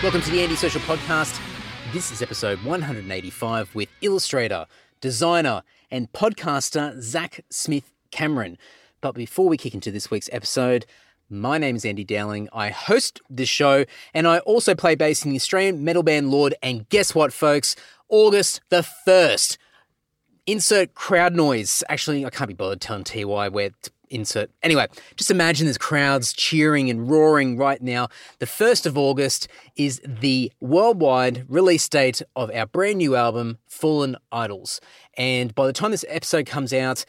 Welcome to the Andy Social Podcast. This is episode 185 with illustrator, designer, and podcaster Zac Smith Cameron. But before we kick into this week's episode, my name is Andy Dowling. I host this show and I also play bass in the Australian metal band Lord. And guess what, folks? August the 1st. Insert crowd noise. Actually, I can't be bothered telling TY where insert. Anyway, just imagine there's crowds cheering and roaring right now. The 1st of August is the worldwide release date of our brand new album, Fallen Idols. And by the time this episode comes out,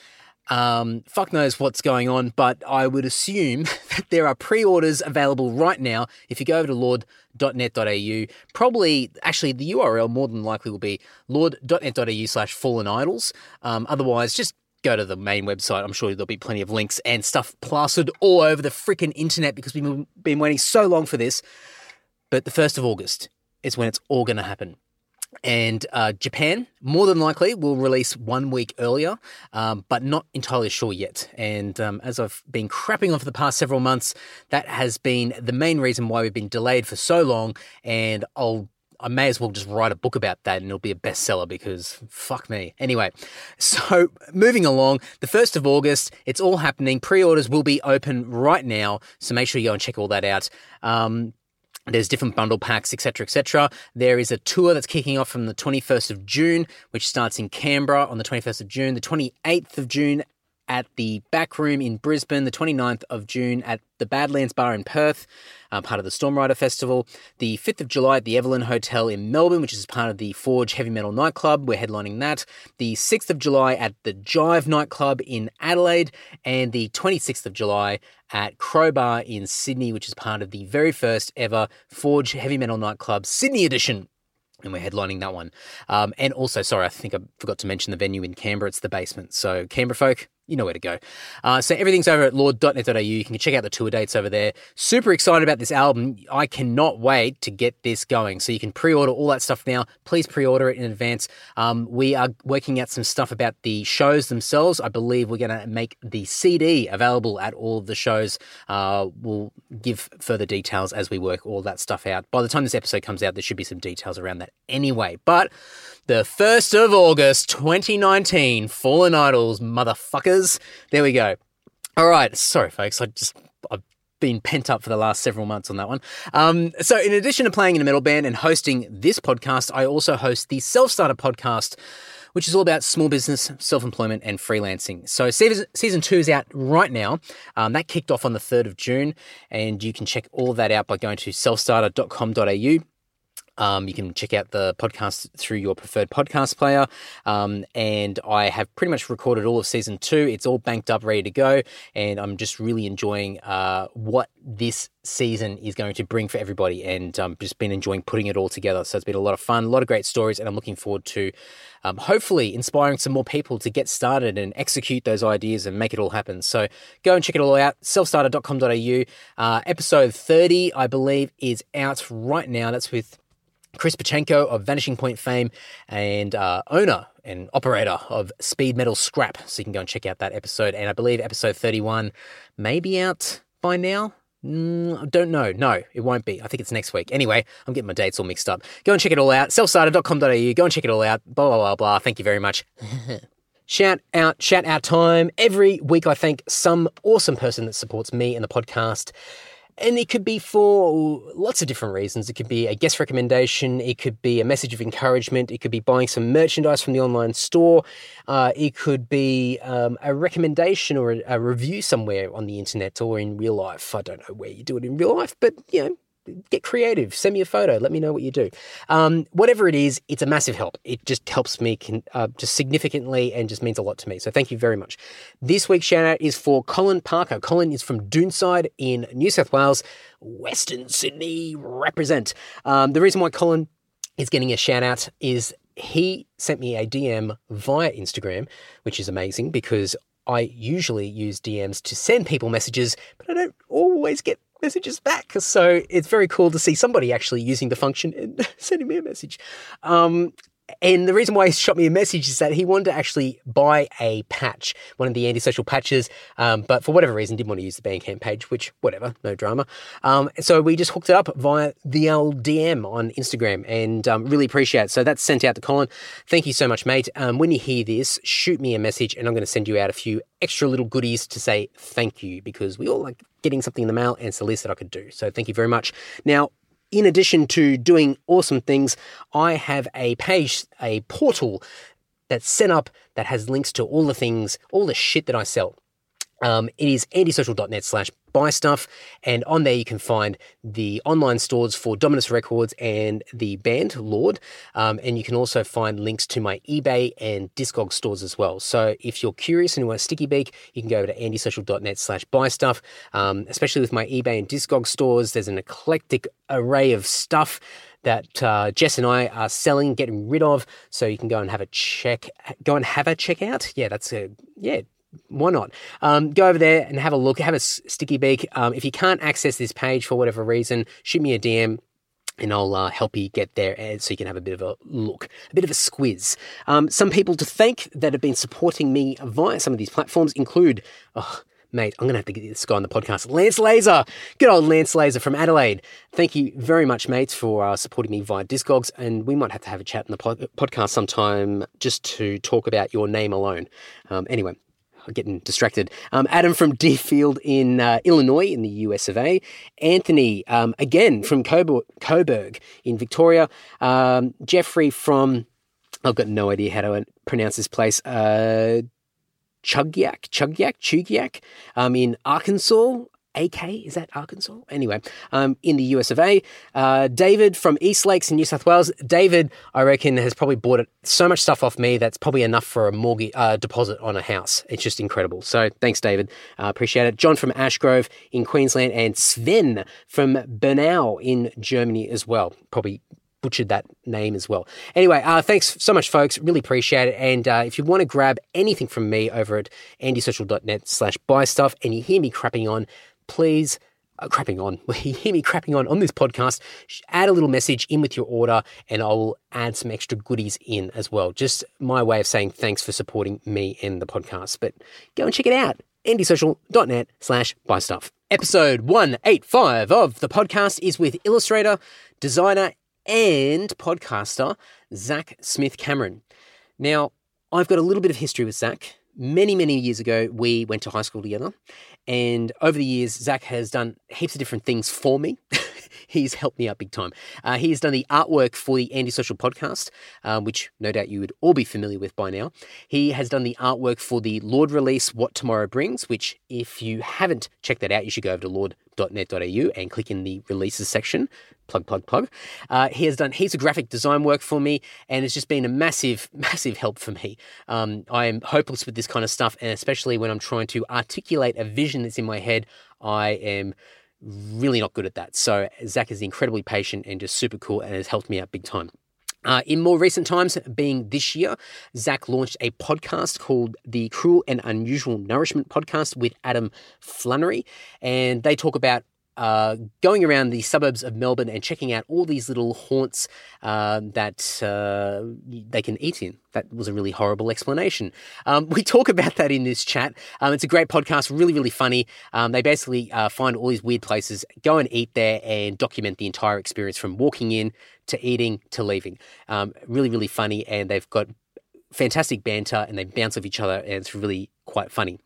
um, fuck knows what's going on, but I would assume that there are pre orders available right now. If you go over to lord.net.au, probably, actually, the URL more than likely will be lord.net.au slash fallen idols. Um, otherwise, just go to the main website. I'm sure there'll be plenty of links and stuff plastered all over the freaking internet because we've been waiting so long for this. But the 1st of August is when it's all going to happen. And uh, Japan, more than likely, will release one week earlier, um, but not entirely sure yet. And um, as I've been crapping on for the past several months, that has been the main reason why we've been delayed for so long. And I'll I may as well just write a book about that and it'll be a bestseller because fuck me. Anyway, so moving along, the 1st of August, it's all happening. Pre orders will be open right now. So make sure you go and check all that out. Um, there's different bundle packs, etc., etc. There is a tour that's kicking off from the 21st of June, which starts in Canberra on the 21st of June, the 28th of June at the Back Room in Brisbane, the 29th of June at the Badlands Bar in Perth, uh, part of the Stormrider Festival, the 5th of July at the Evelyn Hotel in Melbourne, which is part of the Forge Heavy Metal Nightclub. We're headlining that. The 6th of July at the Jive Nightclub in Adelaide, and the 26th of July at Crowbar in Sydney, which is part of the very first ever Forge Heavy Metal Nightclub Sydney edition and we're headlining that one. Um, and also, sorry, I think I forgot to mention the venue in Canberra. It's the basement. So, Canberra folk, you know where to go. Uh, so everything's over at lord.net.au. You can check out the tour dates over there. Super excited about this album. I cannot wait to get this going. So you can pre-order all that stuff now. Please pre-order it in advance. Um, we are working out some stuff about the shows themselves. I believe we're going to make the CD available at all of the shows. Uh, we'll give further details as we work all that stuff out. By the time this episode comes out, there should be some details around that anyway. But the 1st of August 2019, Fallen Idols, motherfuckers. There we go. All right. Sorry, folks. I just, I've been pent up for the last several months on that one. Um, so, in addition to playing in a metal band and hosting this podcast, I also host the Self Starter podcast which is all about small business, self employment, and freelancing. So, season two is out right now. Um, that kicked off on the 3rd of June, and you can check all of that out by going to selfstarter.com.au. Um, you can check out the podcast through your preferred podcast player. Um, and I have pretty much recorded all of season two. It's all banked up, ready to go. And I'm just really enjoying uh, what this season is going to bring for everybody. And um, just been enjoying putting it all together. So it's been a lot of fun, a lot of great stories. And I'm looking forward to um, hopefully inspiring some more people to get started and execute those ideas and make it all happen. So go and check it all out. Selfstarter.com.au. Uh, episode 30, I believe, is out right now. That's with Chris Porcianko of Vanishing Point fame and uh, owner and operator of Speed Metal Scrap. So you can go and check out that episode. And I believe episode 31 may be out by now. Mm, I don't know. No, it won't be. I think it's next week. Anyway, I'm getting my dates all mixed up. Go and check it all out. Selfstarter.com.au. Go and check it all out. Blah, blah, blah, blah. Thank you very much. shout out, shout out time. Every week I thank some awesome person that supports me and the podcast. And it could be for lots of different reasons. It could be a guest recommendation. It could be a message of encouragement. It could be buying some merchandise from the online store. Uh, it could be um, a recommendation or a, a, review somewhere on the internet or in real life. I don't know where you do it in real life, but you know, get creative. Send me a photo. Let me know what you do. Um, whatever it is, it's a massive help. It just helps me can, uh, just significantly and just means a lot to me. So thank you very much. This week's shout out is for Colin Parker. Colin is from Doonside in New South Wales, Western Sydney. Represent. Um, the reason why Colin is getting a shout out is he sent me a DM via Instagram, which is amazing because I usually use DMs to send people messages, but I don't always get messages back. So it's very cool to see somebody actually using the function and sending me a message. Um, and the reason why he shot me a message is that he wanted to actually buy a patch, one of the Andy Social patches, um, but for whatever reason didn't want to use the Bandcamp page, which, whatever, no drama. Um, so we just hooked it up via the LDM on Instagram and um, really appreciate it. So that's sent out to Colin. Thank you so much, mate. Um, when you hear this, shoot me a message and I'm going to send you out a few extra little goodies to say thank you because we all like getting something in the mail and it's the least that I could do. So thank you very much. Now, in addition to doing awesome things, I have a page, a portal that's set up that has links to all the things, all the shit that I sell. Um, it is andysocial.net slash buy stuff, and on there you can find the online stores for Dominus Records and the band Lord, um, and you can also find links to my eBay and Discog stores as well. So if you're curious and you want a sticky beak, you can go over to andysocial.net slash buy stuff. Um, especially with my eBay and Discog stores, there's an eclectic array of stuff that uh, Jess and I are selling, getting rid of. So you can go and have a check, go and have a checkout. Yeah, that's a yeah why not? Um, go over there and have a look, have a sticky beak. Um, if you can't access this page for whatever reason, shoot me a DM and I'll uh, help you get there eh, so you can have a bit of a look, a bit of a squiz. Um, some people to thank that have been supporting me via some of these platforms include, oh, mate, I'm going to have to get this guy on the podcast. Lance Laser, good old Lance Laser from Adelaide. Thank you very much, mates, for uh, supporting me via Discogs. And we might have to have a chat in the pod- podcast sometime just to talk about your name alone. Um, anyway, getting distracted. Um, Adam from Deerfield in uh, Illinois, in the US of A. Anthony, um, again from Coburg, Coburg in Victoria. Um, Jeffrey from, I've got no idea how to pronounce this place. Uh, Chugyak, Chugyak, Chugyak, um, in Arkansas. AK, is that Arkansas? Anyway, um, in the US of A. Uh, David from East Lakes in New South Wales. David, I reckon, has probably bought so much stuff off me that's probably enough for a mortgage uh, deposit on a house. It's just incredible. So thanks, David. Uh, appreciate it. John from Ashgrove in Queensland and Sven from Bernau in Germany as well. Probably butchered that name as well. Anyway, uh, thanks so much, folks. Really appreciate it. And uh, if you want to grab anything from me over at andysocial.net slash buy stuff and you hear me crapping on, please uh, crapping on, you hear me crapping on on this podcast, add a little message in with your order and I will add some extra goodies in as well. Just my way of saying thanks for supporting me and the podcast. But go and check it out. andysocial.net slash buy stuff. Episode 185 of the podcast is with illustrator, designer, and podcaster Zac Smith Cameron. Now, I've got a little bit of history with Zac. Many, many years ago, we went to high school together. And over the years, Zac has done heaps of different things for me. He's helped me out big time. Uh, he has done the artwork for the Andy Social podcast, um, which no doubt you would all be familiar with by now. He has done the artwork for the Lord release, What Tomorrow Brings, which, if you haven't checked that out, you should go over to lord.net.au and click in the releases section plug, plug, plug. Uh, he has done heaps of graphic design work for me, and it's just been a massive, massive help for me. Um, I am hopeless with this kind of stuff, and especially when I'm trying to articulate a vision that's in my head, I am really not good at that. So Zac is incredibly patient and just super cool, and has helped me out big time. Uh, in more recent times, being this year, Zach launched a podcast called the Cruel and Unusual Nourishment Podcast with Adam Flannery. And they talk about uh, going around the suburbs of Melbourne and checking out all these little haunts uh, that uh, they can eat in. That was a really horrible explanation. Um, we talk about that in this chat. Um, it's a great podcast, really, really funny. Um, they basically uh, find all these weird places, go and eat there, and document the entire experience from walking in to eating to leaving. Um, really, really funny, and they've got fantastic banter and they bounce off each other, and it's really quite funny.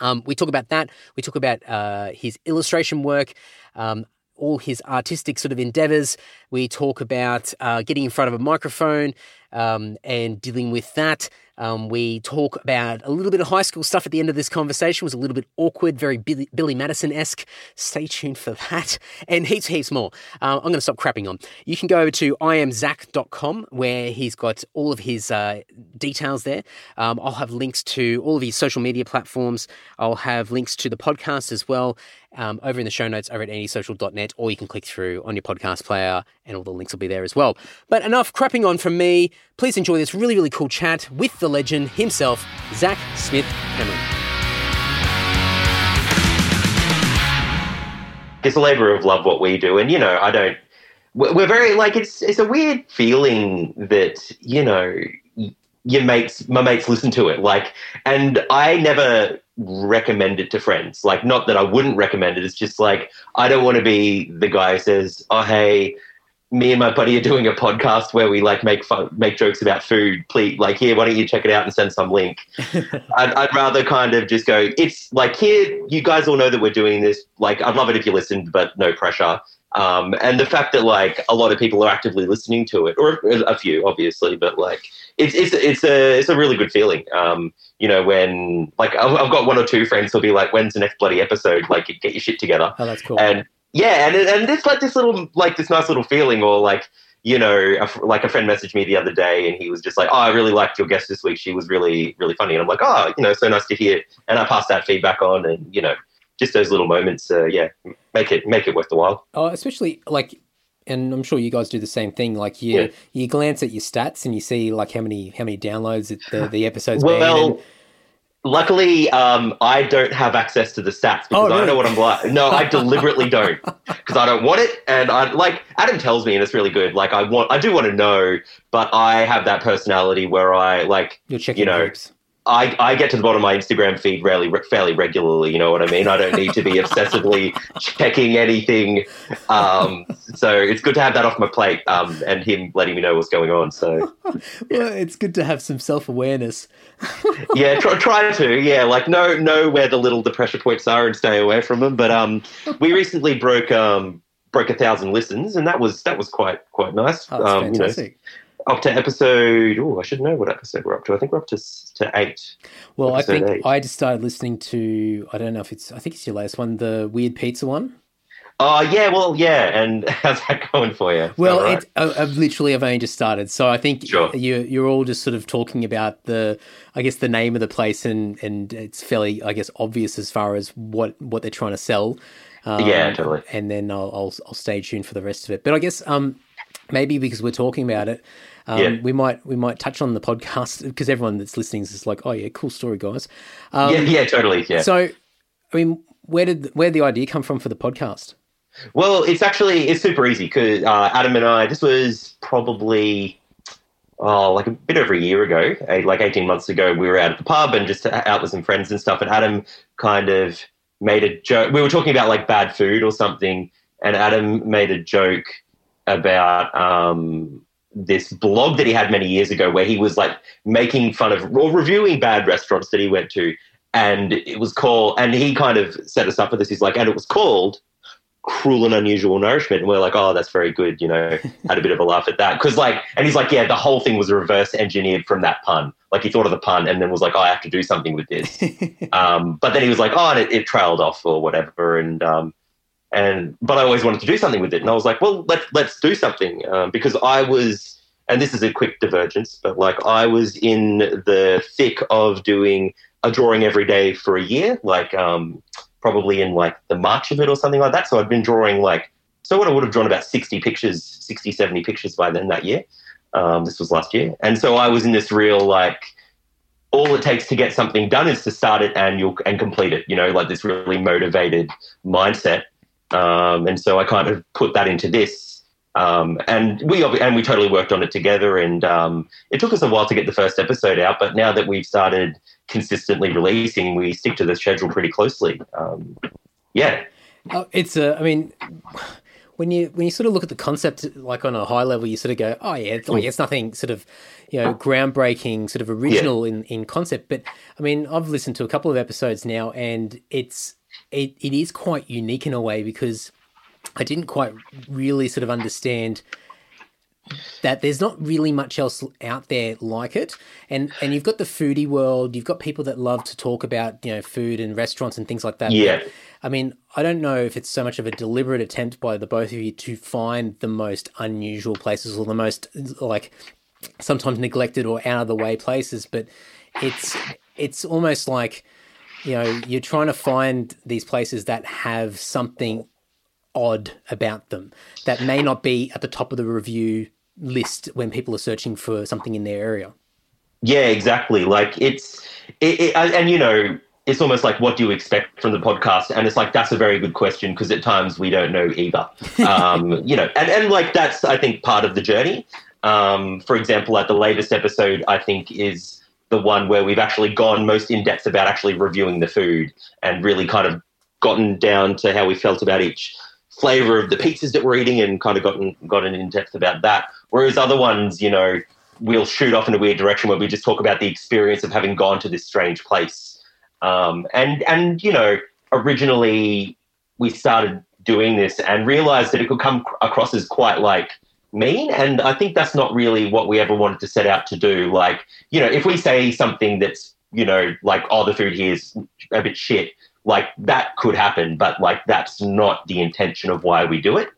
Um, we talk about that. We talk about uh, his illustration work, um, all his artistic sort of endeavors. We talk about uh, getting in front of a microphone um, and dealing with that. Um, we talk about a little bit of high school stuff at the end of this conversation. It was a little bit awkward, very Billy, Billy Madison esque. Stay tuned for that and heaps, heaps more. Uh, I'm going to stop crapping on. You can go over to iamzac.com where he's got all of his uh, details there. Um, I'll have links to all of his social media platforms. I'll have links to the podcast as well um, over in the show notes over at andysocial.net, or you can click through on your podcast player and all the links will be there as well. But enough crapping on from me. Please enjoy this really, really cool chat with the legend himself, Zac Smith Cameron. It's a labour of love what we do, and you know, I don't. we're very like it's it's a weird feeling that you know your mates my mates listen to it like and i never recommend it to friends like not that i wouldn't recommend it it's just like i don't want to be the guy who says oh hey me and my buddy are doing a podcast where we like make fun, make jokes about food. Please, like here, why don't you check it out and send some link? I'd, I'd rather kind of just go. It's like here, you guys all know that we're doing this. Like, I'd love it if you listened, but no pressure. Um, and the fact that like a lot of people are actively listening to it, or a few, obviously, but like it's it's it's a it's a really good feeling. Um, you know, when like I've, I've got one or two friends who'll be like, "When's the next bloody episode? Like, get your shit together." Oh, that's cool. And yeah, and and it's like this little like this nice little feeling, or like you know, a, like a friend messaged me the other day, and he was just like, "Oh, I really liked your guest this week. She was really really funny." And I'm like, "Oh, you know, so nice to hear." And I pass that feedback on, and you know, just those little moments, uh, yeah, make it make it worth the while. Oh, especially like, and I'm sure you guys do the same thing. Like you Yeah. you glance at your stats and you see like how many how many downloads the the episode's Well, been. and- luckily, um, I don't have access to the stats because Oh, I really? know what I'm like. No, I deliberately don't because I don't want it. And I like Adam tells me, and it's really good. Like I want, I do want to know, but I have that personality where I like. you're checking you know, groups. I, I get to the bottom of my Instagram feed fairly fairly regularly. You know what I mean? I don't need to be obsessively checking anything. Um, so it's good to have that off my plate. Um, and him letting me know what's going on. So Well, it's good to have some self awareness. yeah, try, try to yeah, like know know where the little the pressure points are and stay away from them. But um, we recently broke um broke a thousand listens, and that was that was quite quite nice. Oh, that's um, you know, fantastic. Up to episode. Oh, I should know what episode we're up to. I think we're up to to eight. well, I think eight. I just started listening to. I don't know if it's. I think it's your latest one, the weird pizza one. Oh yeah, well yeah, and how's that going for you? Well, All right. it's, I, I've literally I've only just started, so I think Sure. you you're all just sort of talking about the, I guess the name of the place, and and it's fairly I guess obvious as far as what what they're trying to sell. Um, Yeah, totally. And then I'll, I'll I'll stay tuned for the rest of it. But I guess um maybe because we're talking about it, um, Yeah. we might we might touch on the podcast because everyone that's listening is like, oh yeah, cool story, guys. Um, yeah, yeah, totally, yeah. So, I mean, where did where did the idea come from for the podcast? Well, it's actually it's super easy because uh, Adam and I. This was probably oh, like a bit over a year ago, like eighteen months ago. We were out at the pub and just out with some friends and stuff. And Adam kind of made a joke. We were talking about like bad food or something, and Adam made a joke about um, this blog that he had many years ago, where he was like making fun of or reviewing bad restaurants that he went to. And it was called, and he kind of set us up for this. He's like, and it was called cruel and unusual nourishment. And we're like, oh, that's very good. You know, had a bit of a laugh at that. Cause like, and he's like, yeah, the whole thing was reverse engineered from that pun. Like he thought of the pun and then was like, oh, I have to do something with this. um, but then he was like, oh, and it, it trailed off or whatever. And, um, and, but I always wanted to do something with it. And I was like, well, let's, let's do something. Um, because I was, and this is a quick divergence, but like I was in the thick of doing a drawing every day for a year. Like, um, probably in like the March of it or something like that. So I'd been drawing like, so what I would have drawn about 60 pictures, 60, 70 pictures by then that year. Um, this was last year. And so I was in this real like, all it takes to get something done is to start it and you'll and complete it, you know, like this really motivated mindset. Um, and so I kind of put that into this. Um, and we and we totally worked on it together. And um, it took us a while to get the first episode out, but now that we've started consistently releasing, we stick to the schedule pretty closely. Um, yeah, Oh, it's a. I mean, when you when you sort of look at the concept like on a high level, you sort of go, oh yeah, it's, like, it's nothing sort of you know groundbreaking, sort of original in in concept. But I mean, I've listened to a couple of episodes now, and it's it it is quite unique in a way because I didn't quite really sort of understand that there's not really much else out there like it and and you've got the foodie world you've got people that love to talk about you know food and restaurants and things like that Yeah. But, i mean i don't know if it's so much of a deliberate attempt by the both of you to find the most unusual places or the most like sometimes neglected or out of the way places but it's it's almost like you know you're trying to find these places that have something odd about them that may not be at the top of the review list when people are searching for something in their area. Yeah, exactly. Like it's, it, it, and you know, it's almost like what do you expect from the podcast and it's like that's a very good question because at times we don't know either um, you know and, and like that's i think part of the journey um, for example like the latest episode i think is the one where we've actually gone most in depth about actually reviewing the food and really kind of gotten down to how we felt about each flavor of the pizzas that we're eating and kind of gotten gotten in depth about that. Whereas other ones you know we'll shoot off in a weird direction where we just talk about the experience of having gone to this strange place. Um, and and you know, originally we started doing this and realized that it could come across as quite like mean, and I think that's not really what we ever wanted to set out to do. Like, you know, if we say something that's you know like, oh, the food here is a bit shit, like that could happen, but like that's not the intention of why we do it.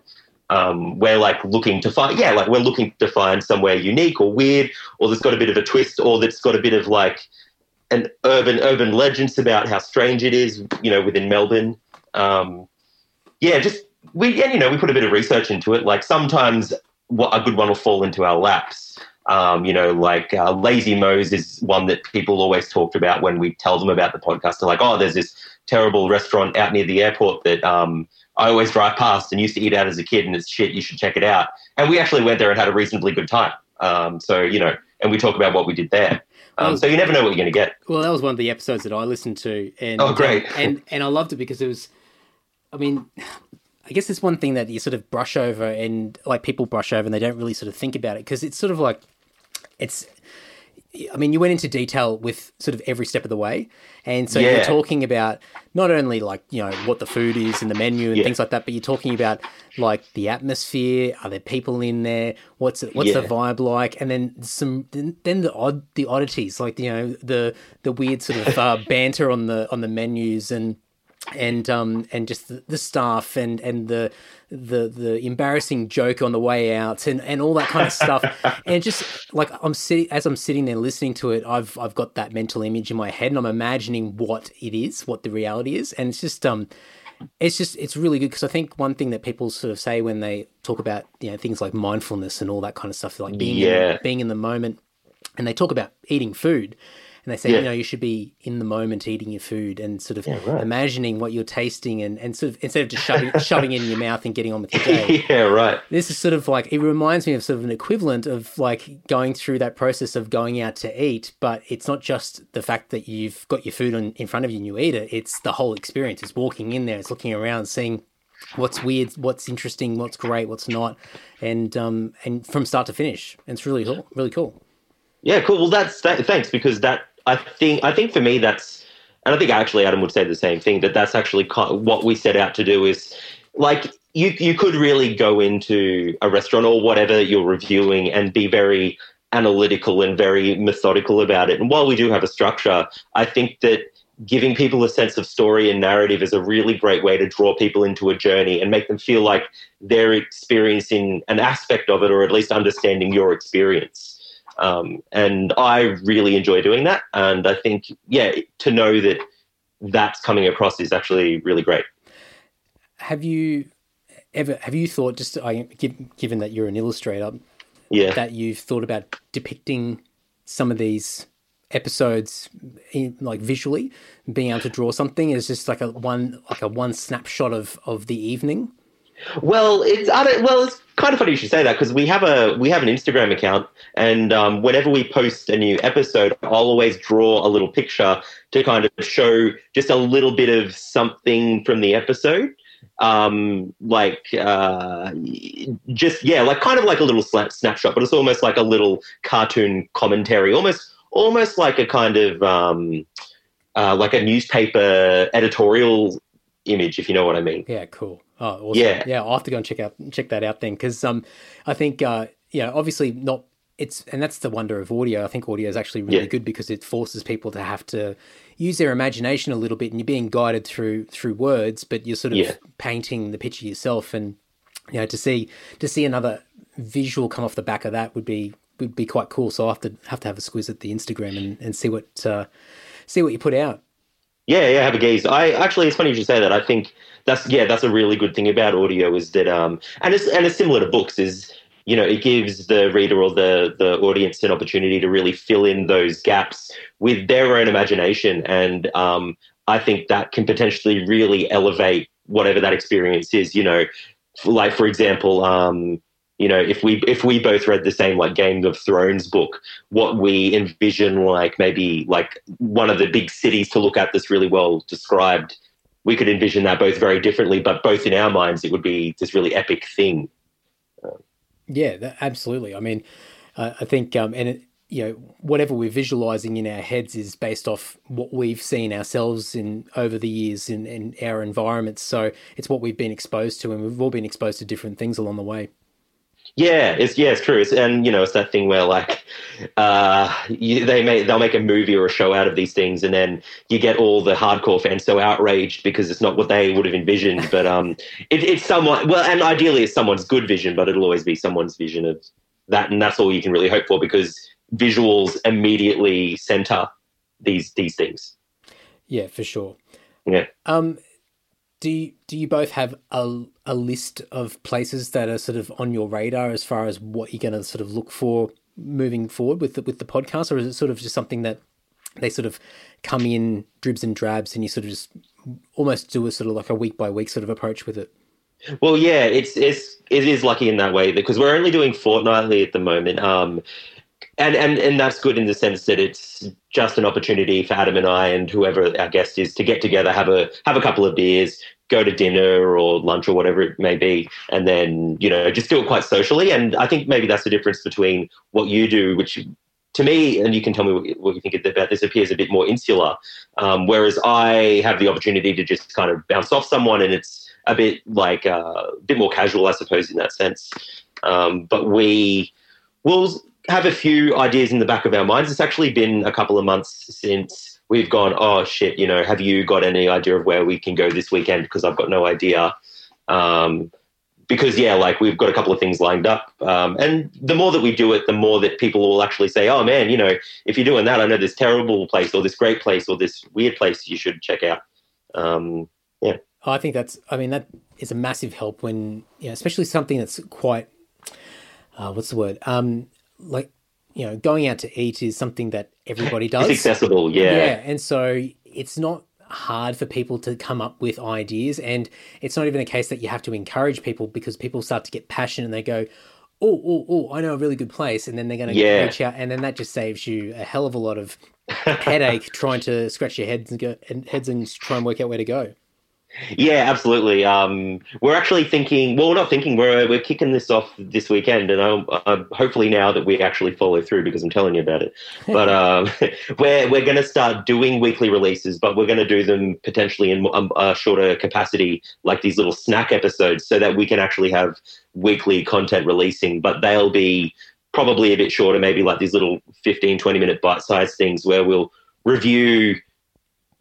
Um, we're like looking to find, yeah, like we're looking to find somewhere unique or weird, or that's got a bit of a twist, or that's got a bit of like an urban urban legends about how strange it is, you know, within Melbourne. Um, yeah, just we and you know we put a bit of research into it. Like sometimes a good one will fall into our laps. Um, you know, like uh, Lazy Moe's is one that people always talked about when we tell them about the podcast. They're like, oh, there's this terrible restaurant out near the airport that um, I always drive past and used to eat out as a kid, and it's shit. You should check it out. And we actually went there and had a reasonably good time. Um, so you know, and we talk about what we did there. Um, so you never know what you're going to get. Well, that was one of the episodes that I listened to, and oh, great, and and I loved it because it was, I mean, I guess it's one thing that you sort of brush over, and like people brush over, and they don't really sort of think about it because it's sort of like, it's I mean, you went into detail with sort of every step of the way, and so yeah. you're talking about not only like you know what the food is and the menu and yeah. things like that, but you're talking about like the atmosphere. Are there people in there? What's it, what's yeah. the vibe like? And then some then the odd the oddities like you know the the weird sort of uh, banter on the on the menus and and um and just the, the, staff and and the the the embarrassing joke on the way out and and all that kind of stuff and just like I'm sitting as I'm sitting there listening to it I've I've got that mental image in my head and I'm imagining what it is what the reality is and it's just um it's just it's really good because I think one thing that people sort of say when they talk about you know things like mindfulness and all that kind of stuff like being yeah. in, being in the moment and they talk about eating food and they say yeah. you know you should be in the moment eating your food and sort of yeah, right. imagining what you're tasting and, and sort of instead of just shoving, shoving it in your mouth and getting on with your day. yeah, right. This is sort of like it reminds me of sort of an equivalent of like going through that process of going out to eat, but it's not just the fact that you've got your food on, in front of you and you eat it. It's the whole experience. It's walking in there, it's looking around, seeing what's weird, what's interesting, what's great, what's not, and um and from start to finish. And it's really cool, really cool. Yeah, cool. Well, that's that, thanks because that I think I think for me that's, and I think actually Adam would say the same thing that that's actually what we set out to do is like you you could really go into a restaurant or whatever you're reviewing and be very analytical and very methodical about it. And while we do have a structure, I think that giving people a sense of story and narrative is a really great way to draw people into a journey and make them feel like they're experiencing an aspect of it or at least understanding your experience. Um, and I really enjoy doing that. And I think, yeah, to know that that's coming across is actually really great. Have you ever, have you thought, just I, given that you're an illustrator, yeah. that you've thought about depicting some of these episodes in, like visually being able to draw something is just like a one like a one snapshot of of the evening well, it's I don't, well, it's kind of funny you should say that because we have a we have an Instagram account, and um, whenever we post a new episode, I'll always draw a little picture to kind of show just a little bit of something from the episode, um, like uh, just yeah, like kind of like a little snapshot, but it's almost like a little cartoon commentary, almost almost like a kind of um, uh, like a newspaper editorial image, if you know what I mean. Yeah, cool. Oh, awesome. Yeah, yeah. I'll have to go and check out check that out then, because um, I think uh, yeah, obviously not. It's and that's the wonder of audio. I think audio is actually really yeah. good because it forces people to have to use their imagination a little bit, and you're being guided through through words, but you're sort of yeah. painting the picture yourself. And you know, to see to see another visual come off the back of that would be would be quite cool. So I have to have to have a squiz at the Instagram and, and see what uh, see what you put out. Yeah, yeah, have a gaze. I actually, it's funny you should say that. I think that's yeah, that's a really good thing about audio is that um, and it's and it's similar to books is you know it gives the reader or the the audience an opportunity to really fill in those gaps with their own imagination and um, I think that can potentially really elevate whatever that experience is. You know, like for example, um, you know, if we if we both read the same like Game of Thrones book, what we envision like maybe like one of the big cities to look at that's really well described, we could envision that both very differently, but both in our minds it would be this really epic thing. Yeah, that, absolutely. I mean, uh, I think, um, and it, you know, whatever we're visualizing in our heads is based off what we've seen ourselves in over the years in, in our environments. So it's what we've been exposed to, and we've all been exposed to different things along the way. Yeah, it's yeah, it's true. It's, and you know, it's that thing where like uh, you, they may they'll make a movie or a show out of these things, and then you get all the hardcore fans so outraged because it's not what they would have envisioned. But um, it, it's somewhat well, and ideally it's someone's good vision, but it'll always be someone's vision of that, and that's all you can really hope for because visuals immediately center these these things. Yeah, for sure. Yeah. Um, do you, do you both have a, a list of places that are sort of on your radar as far as what you're going to sort of look for moving forward with the, with the podcast, or is it sort of just something that they sort of come in dribs and drabs, and you sort of just almost do a sort of like a week by week sort of approach with it? Well, yeah, it's it's it is lucky in that way because we're only doing fortnightly at the moment. Um, and and and that's good in the sense that it's just an opportunity for Adam and I and whoever our guest is to get together, have a have a couple of beers, go to dinner or lunch or whatever it may be, and then you know just do it quite socially. And I think maybe that's the difference between what you do, which to me, and you can tell me what you think about this, appears a bit more insular, um, whereas I have the opportunity to just kind of bounce off someone, and it's a bit like uh, a bit more casual, I suppose, in that sense. Um, but we will have a few ideas in the back of our minds. It's actually been a couple of months since we've gone, oh shit, you know, have you got any idea of where we can go this weekend? Because I've got no idea. Um, because yeah, like we've got a couple of things lined up, um, and the more that we do it, the more that people will actually say, "Oh man, you know, if you're doing that, I know this terrible place or this great place or this weird place you should check out." Um, yeah, I think that's. I mean, that is a massive help when, you know, especially something that's quite. Uh, what's the word? Um, like you know, going out to eat is something that everybody does. It's accessible, yeah. Yeah, and so it's not hard for people to come up with ideas, and it's not even a case that you have to encourage people because people start to get passionate and they go, "Oh, oh, oh, I know a really good place," and then they're going to Yeah. reach out, and then that just saves you a hell of a lot of headache trying to scratch your heads and go and heads and try and work out where to go. Yeah, absolutely. Um, we're actually thinking. Well, we're not thinking. We're we're kicking this off this weekend, and I'm, I'm hopefully now that we actually follow through because I'm telling you about it. But um, we're we're going to start doing weekly releases, but we're going to do them potentially in um, a shorter capacity, like these little snack episodes, so that we can actually have weekly content releasing. But they'll be probably a bit shorter, maybe like these little 15, 20 minute bite sized things where we'll review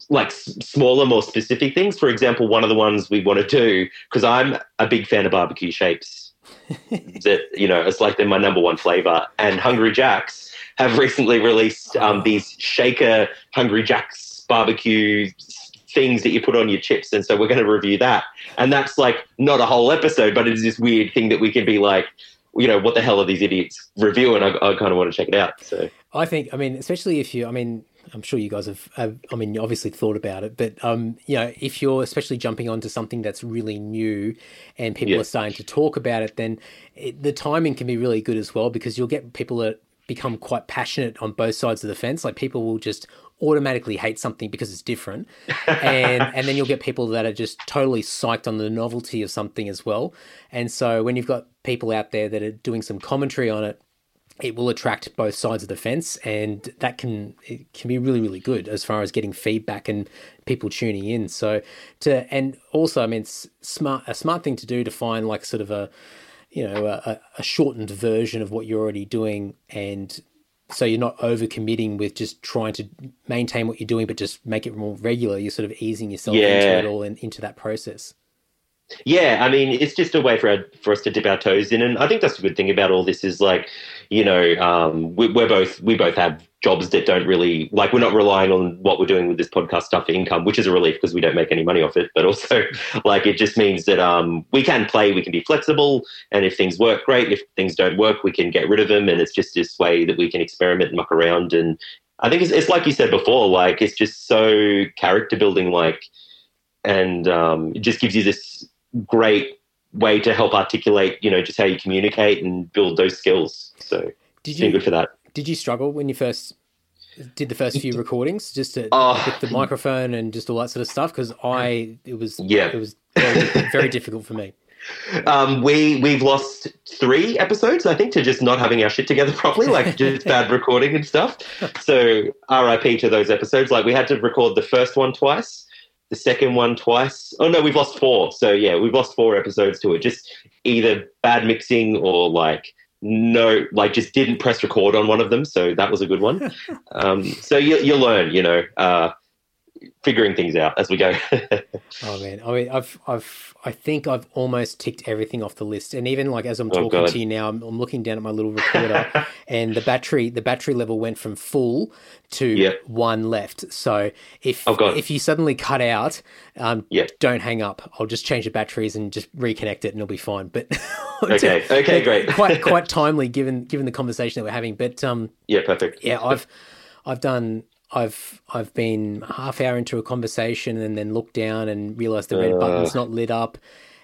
like smaller, more specific things. For example, one of the ones we want to do because I'm a big fan of barbecue shapes. that you know, it's like they're my number one flavor. And Hungry Jacks have recently released um, these shaker Hungry Jacks barbecue things that you put on your chips, and so we're going to review that. And that's like not a whole episode, but it's this weird thing that we can be like. You know what the hell are these idiots reviewing? I, I kind of want to check it out. So I think, I mean, especially if you, I mean, I'm sure you guys have, have I mean, obviously thought about it, but, um, you know, if you're especially jumping onto something that's really new and people are starting to talk about it, then it, the timing can be really good as well because you'll get people that become quite passionate on both sides of the fence. Like people will just automatically hate something because it's different. And, and then you'll get people that are just totally psyched on the novelty of something as well. And so when you've got people out there that are doing some commentary on it, it will attract both sides of the fence and that can it can be really really good as far as getting feedback and people tuning in. So to and also i mean it's smart a smart thing to do to find like sort of a you know a, a shortened version of what you're already doing and so you're not over committing with just trying to maintain what you're doing but just make it more regular. You're sort of easing yourself into it all and into that process Yeah, I mean, it's just a way for our, for us to dip our toes in, and I think that's the good thing about all this is like, you know, um, we, we're both we both have jobs that don't really like we're not relying on what we're doing with this podcast stuff for income, which is a relief because we don't make any money off it. But also, like, it just means that um, we can play, we can be flexible, and if things work, great. If things don't work, we can get rid of them, and it's just this way that we can experiment and muck around and I think it's, it's like you said before, like it's just so character building, like, and um, it just gives you this great way to help articulate, you know, just how you communicate and build those skills. So Did you good for that. did you struggle when you first did the first few recordings just to Oh. with the microphone and just all that sort of stuff? Because I it was Yeah. it was very, very difficult for me. Um, we we've lost three episodes, I think, to just not having our shit together properly, like just bad recording and stuff. So RIP to those episodes. Like we had to record the first one twice, the second one twice. Oh no, we've lost four. So yeah, we've lost four episodes to it. Just either bad mixing or like no, like just didn't press record on one of them. So that was a good one. Um, so you you learn, you know, uh, figuring things out as we go. Oh man, I mean, I've, I've, I think I've almost ticked everything off the list, and even like as I'm Oh, talking to you now, I'm, I'm looking down at my little recorder, and the battery, the battery level went from full to Yep. one left. So if Oh, if you suddenly cut out, um, Yep. don't hang up. I'll just change the batteries and just reconnect it, and it'll be fine. But Okay, okay, great. quite quite timely given given the conversation that we're having. But um, yeah, perfect. yeah, I've I've done I've I've been half hour into a conversation and then looked down and realized the red Uh. button's not lit up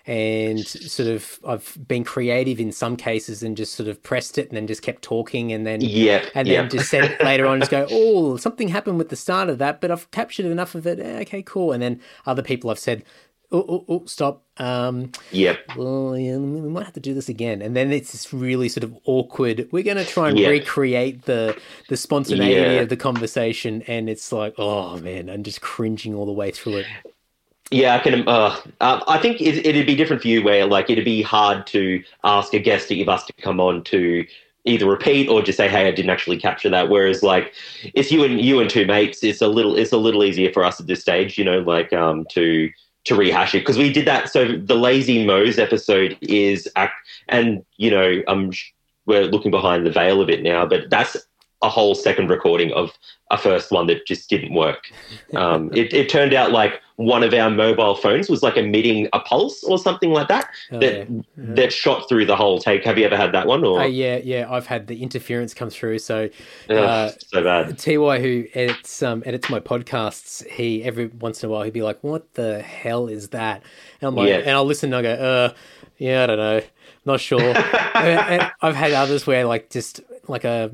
and sort of I've been creative in some cases and just sort of pressed it and then just kept talking and then yeah and yep. then just said later on just go oh something happened with the start of that but I've captured enough of it Eh, okay cool and then other people I've said oh, oh, oh stop um Yep. well, yeah, we might have to do this again. And then it's this really sort of awkward. We're going to try and Yeah. recreate the the spontaneity Yeah. of the conversation, and it's like, oh man, I'm just cringing all the way through it. Yeah, I can. Uh, uh, I think it, it'd be different for you, where like it'd be hard to ask a guest that you've asked to come on to either repeat or just say, "Hey, I didn't actually capture that." Whereas, like, it's you and you and two mates. It's a little. It's a little easier for us at this stage, you know, like um, to to rehash it because we did that. So the Lazy Moe's episode is act, and you know, um, we're looking behind the veil of it now, but that's a whole second recording of a first one that just didn't work. Um, it, it turned out like one of our mobile phones was like emitting a pulse or something like that Oh, that yeah. that shot through the whole take. Have you ever had that one? Or Uh, yeah, yeah, I've had the interference come through. So uh, so bad. Ty, who edits um, edits my podcasts, he every once in a while he'd be like, "What the hell is that?" And I'm like, Yeah. and I'll listen and I go, "Uh, yeah, I don't know, not sure." and, and I've had others where like just like a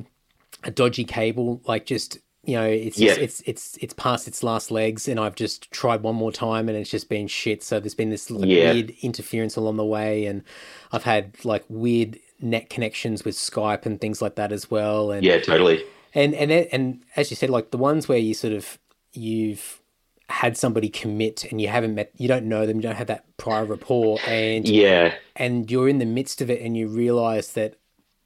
a dodgy cable, like just you know, it's just, it's it's it's past its last legs, and I've just tried one more time, and it's just been shit. So there's been this like, Yeah. weird interference along the way, and I've had like weird net connections with Skype and things like that as well, and Yeah, totally. and and and as you said, like the ones where you sort of you've had somebody commit and you haven't met, you don't know them, you don't have that prior rapport, and Yeah, and you're in the midst of it, and you realize that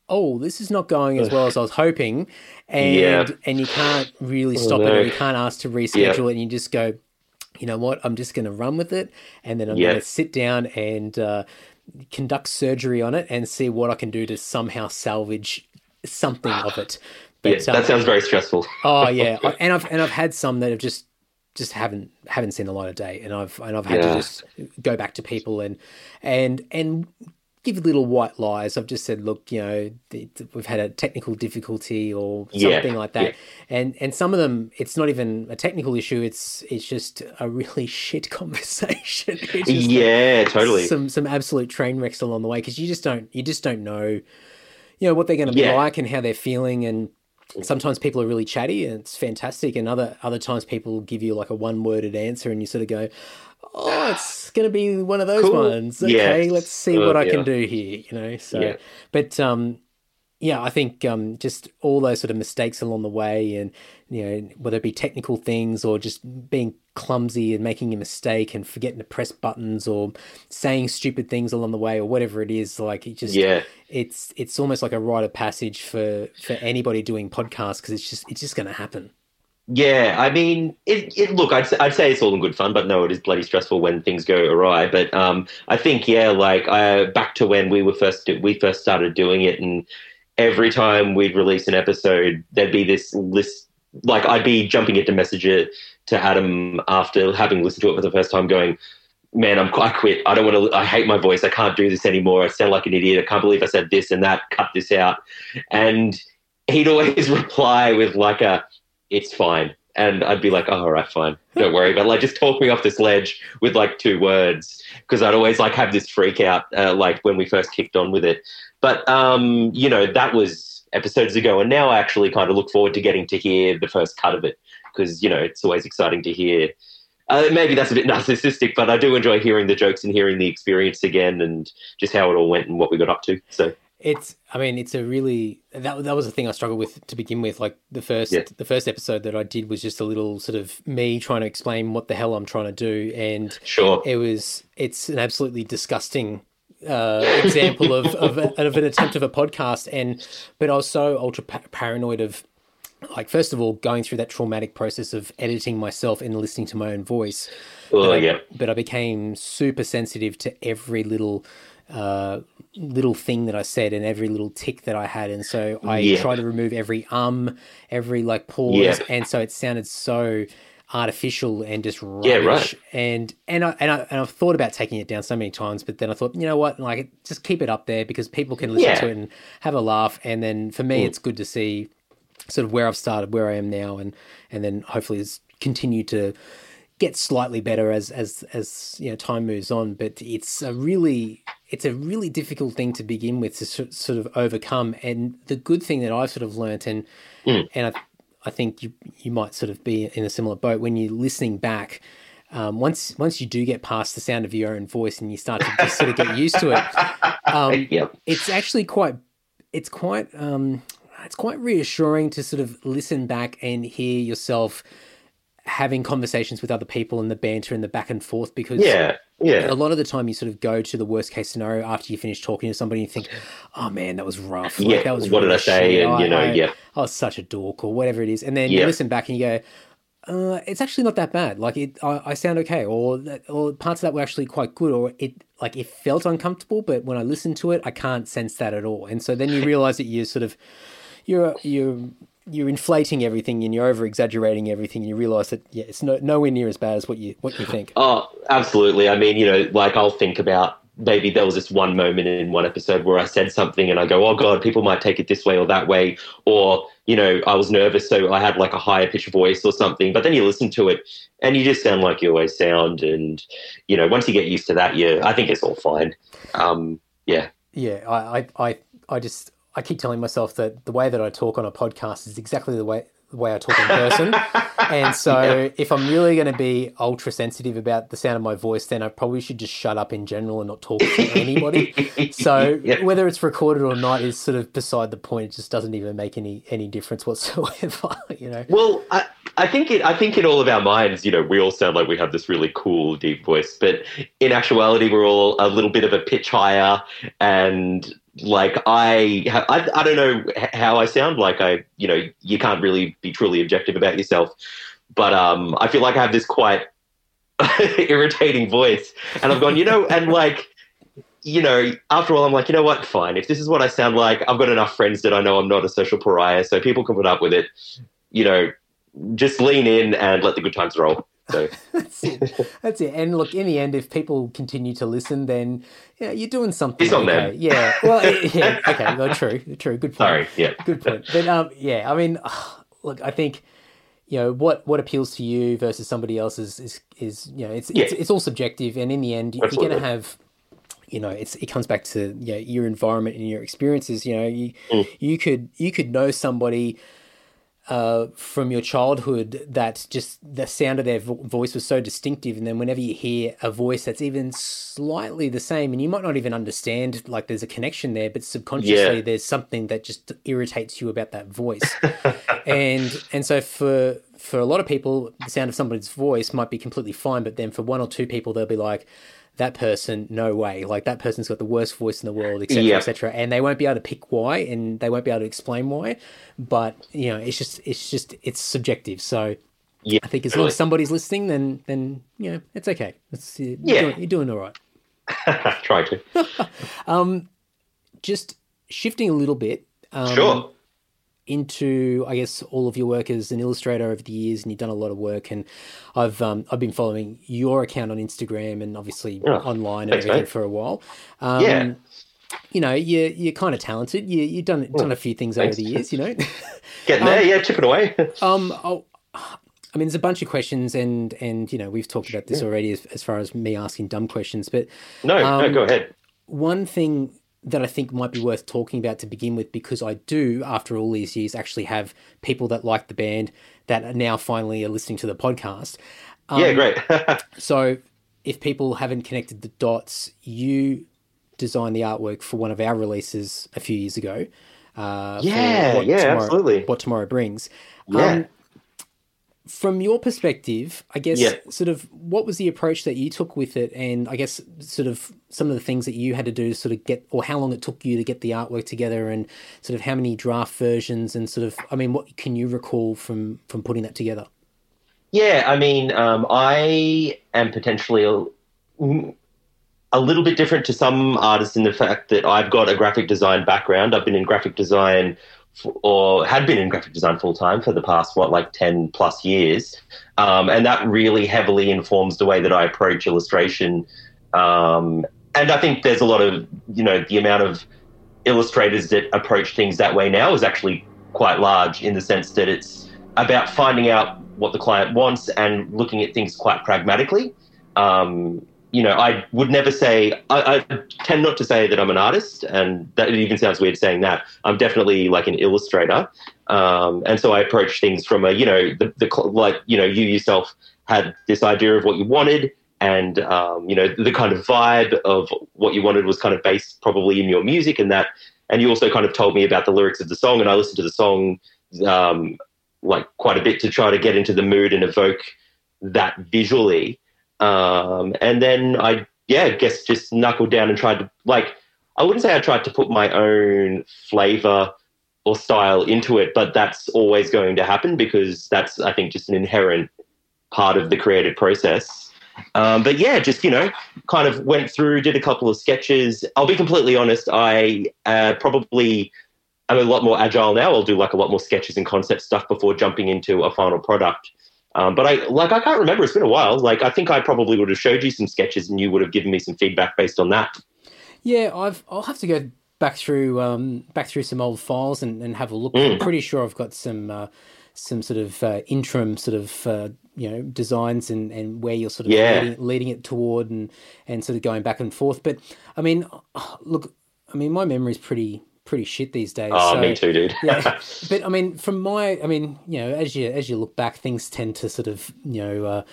oh, this is not going as well as I was hoping, and Yeah. and you can't really stop it, no. or you can't ask to reschedule it, and you just go, you know what, I'm just going to run with it, and then I'm Yeah. going to sit down and uh, conduct surgery on it and see what I can do to somehow salvage something of it. yeah, But, um, that sounds very stressful. Oh yeah, and I've and I've had some that have just just haven't haven't seen the light of day, and I've and I've had Yeah. to just go back to people and and and give little white lies. I've just said, look, you know, we've had a technical difficulty or Yeah, something like that, yeah. and and some of them, it's not even a technical issue. It's it's just a really shit conversation. It's just like yeah, totally. some some absolute train wrecks along the way because you just don't you just don't know you know what they're going to be like and how they're feeling and sometimes people are really chatty and it's fantastic and other other times people give you like a one worded answer and you sort of go oh it's going to be one of those Cool. ones okay Yes. let's see what i yeah. can do here you know so Yeah. but um yeah, I think um, just all those sort of mistakes along the way, and you know, whether it be technical things or just being clumsy and making a mistake and forgetting to press buttons or saying stupid things along the way or whatever it is, like it just Yeah. it's it's almost like a rite of passage for for anybody doing podcasts because it's just it's just going to happen. Yeah, I mean, it, it, look, I'd, I'd say it's all in good fun, but no, it is bloody stressful when things go awry. But um, I think, yeah, like uh, back to when we were first we first started doing it, and every time we'd release an episode, there'd be this list. Like I'd be jumping into message it to Adam after having listened to it for the first time, going, "Man, I'm I quit. I don't want to. I hate my voice. I can't do this anymore. I sound like an idiot. I can't believe I said this and that. Cut this out." And he'd always reply with like a it's fine. And I'd be like, oh, all right, fine, don't worry. But like, just talk me off this ledge with like two words, because I'd always like have this freak out, uh, like when we first kicked on with it. But um, you know, that was episodes ago, and now I actually kind of look forward to getting to hear the first cut of it, because you know, it's always exciting to hear. Uh, maybe that's a bit narcissistic, but I do enjoy hearing the jokes and hearing the experience again, and just how it all went and what we got up to. So It's, I mean, it's a really that that was the thing I struggled with to begin with. Like the first Yeah. the first episode that I did was just a little sort of me trying to explain what the hell I'm trying to do, and sure, it was it's an absolutely disgusting uh, example of, of, of an attempt of a podcast. And but I was so ultra pa- paranoid of like first of all going through that traumatic process of editing myself and listening to my own voice. Oh but I, yeah, but I became super sensitive to every little uh, little thing that I said and every little tick that I had, and so I Yeah. tried to remove every um, every like pause, Yeah. and so it sounded so artificial and just rubbish. Yeah, right. And and I and I and I've thought about taking it down so many times, but then I thought, you know what, like just keep it up there because people can listen Yeah. to it and have a laugh, and then for me, it's good to see sort of where I've started, where I am now, and and then hopefully it's continue to get slightly better as as as you know time moves on. But it's a really it's a really difficult thing to begin with to sort of overcome. And the good thing that I've sort of learnt and and I I think you you might sort of be in a similar boat when you're listening back. Um, once once you do get past the sound of your own voice and you start to just sort of get used to it, um, Yep. it's actually quite it's quite um, it's quite reassuring to sort of listen back and hear yourself having conversations with other people and the banter and the back and forth because yeah, yeah, a lot of the time you sort of go to the worst case scenario after you finish talking to somebody and you think, oh man, that was rough. Yeah, that was what did I say? shit. And, you know, I, yeah. I was such a dork or whatever it is. And then you listen back and you go, uh, it's actually not that bad. Like it, I, I sound okay, or that, or parts of that were actually quite good, or it like it felt uncomfortable, but when I listen to it, I can't sense that at all. And so then you realize that you're sort of you're you're you're inflating everything and you're over exaggerating everything, and you realize that yeah, it's no, nowhere near as bad as what you what you think. Oh, absolutely. I mean, you know, like I'll think about maybe there was this one moment in one episode where I said something and I go, oh God, people might take it this way or that way. Or, you know, I was nervous, so I had like a higher pitched voice or something. But then you listen to it and you just sound like you always sound. And, you know, once you get used to that, yeah, I think it's all fine. Um, yeah. Yeah, I, I, I, I just I keep telling myself that the way that I talk on a podcast is exactly the way the way I talk in person. and so if I'm really going to be ultra sensitive about the sound of my voice, then I probably should just shut up in general and not talk to anybody. So Yeah. whether it's recorded or not is sort of beside the point. It just doesn't even make any any difference whatsoever. You know. Well, I, I think it, I think in all of our minds, you know, we all sound like we have this really cool deep voice, but in actuality, we're all a little bit of a pitch higher, and like I, I, I don't know how I sound. Like I, you know, you can't really be truly objective about yourself, but um, I feel like I have this quite irritating voice, and I've gone, you know, and like. You know, after all, I'm like, you know what? Fine. If this is what I sound like, I've got enough friends that I know I'm not a social pariah, so people can put up with it. You know, just lean in and let the good times roll. So That's it. That's it. And look, in the end, if people continue to listen, then yeah, you're doing something. It's on okay. them. Yeah. Well, yeah. Okay. Well, true. True. Good point. sorry, yeah, Good point. But um, yeah, I mean, look, I think you know what what appeals to you versus somebody else is is, is you know it's, it's Yeah. it's all subjective, and in the end, you're going to have. You know, it's it comes back to you know, your environment and your experiences. You know, you Mm. you could you could know somebody uh, from your childhood that just the sound of their vo- voice was so distinctive, and then whenever you hear a voice that's even slightly the same, and you might not even understand like there's a connection there, but subconsciously Yeah. there's something that just irritates you about that voice, and and so for for a lot of people, the sound of somebody's voice might be completely fine, but then for one or two people, they'll be like. That person, no way! Like that person's got the worst voice in the world, etc., Yeah. etc. And they won't be able to pick why, and they won't be able to explain why. But you know, it's just, it's just, it's subjective. So yeah. I think as long as somebody's listening, then, then you know, it's okay. It's, you're, Yeah. doing, you're doing all right. try to. Um, just shifting a little bit. Um, Sure. Into I guess all of your work as an illustrator over the years, and you've done a lot of work. And I've um, I've been following your account on Instagram and obviously Oh, online and thanks, everything mate. for a while. Um, Yeah. you know, you're you're kind of talented. You you've done done a few things over the years. You know. Getting there, yeah, chipping away. Um, oh, I mean, there's a bunch of questions, and and you know, we've talked about this already as, as far as me asking dumb questions. But no, no, Um, go ahead. one thing that I think might be worth talking about to begin with, because I do, after all these years, actually have people that like the band that are now finally are listening to the podcast. Um, yeah, great. So, if people haven't connected the dots, you designed the artwork for one of our releases a few years ago. Uh, Yeah, yeah, tomorrow, absolutely. What tomorrow brings. Yeah. Um, from your perspective, I guess, Yeah. sort of, what was the approach that you took with it, and I guess, sort of, some of the things that you had to do to sort of get, or how long it took you to get the artwork together, and sort of how many draft versions, and sort of, I mean, what can you recall from from putting that together? Yeah, I mean, um, I am potentially a, a little bit different to some artists in the fact that I've got a graphic design background. I've been in graphic design or had been in graphic design full time for the past, what, like 10 plus years. Um, and that really heavily informs the way that I approach illustration. Um, and I think there's a lot of, you know, the amount of illustrators that approach things that way now is actually quite large in the sense that it's about finding out what the client wants and looking at things quite pragmatically. Um, you know, I would never say, I, I tend not to say that I'm an artist, and that it even sounds weird saying that. I'm definitely like an illustrator. Um, and so I approach things from a, you know, the, the, like, you know, you yourself had this idea of what you wanted, and, um, you know, the kind of vibe of what you wanted was kind of based probably in your music, and that, and you also kind of told me about the lyrics of the song, and I listened to the song, um, like quite a bit to try to get into the mood and evoke that visually. Um, and then I, yeah, I guess just knuckled down and tried to, like, I wouldn't say I tried to put my own flavor or style into it, but that's always going to happen because that's, I think, just an inherent part of the creative process. Um, but yeah, just, you know, kind of went through, did a couple of sketches. I'll be completely honest, I uh, probably I'm a lot more agile now. I'll do like a lot more sketches and concept stuff before jumping into a final product. Um, but I like I can't remember. It's been a while. Like I think I probably would have showed you some sketches and you would have given me some feedback based on that. Yeah, I've I'll have to go back through um, back through some old files and, and have a look. I'm pretty sure I've got some uh, some sort of uh, interim sort of uh, you know designs and, and where you're sort of Yeah. leading, leading it toward and and sort of going back and forth. But I mean, look, I mean, my memory's pretty pretty shit these days. Oh, so, me too, dude. yeah, but I mean, from my, I mean, you know, as you as you look back, things tend to sort of, you know, uh,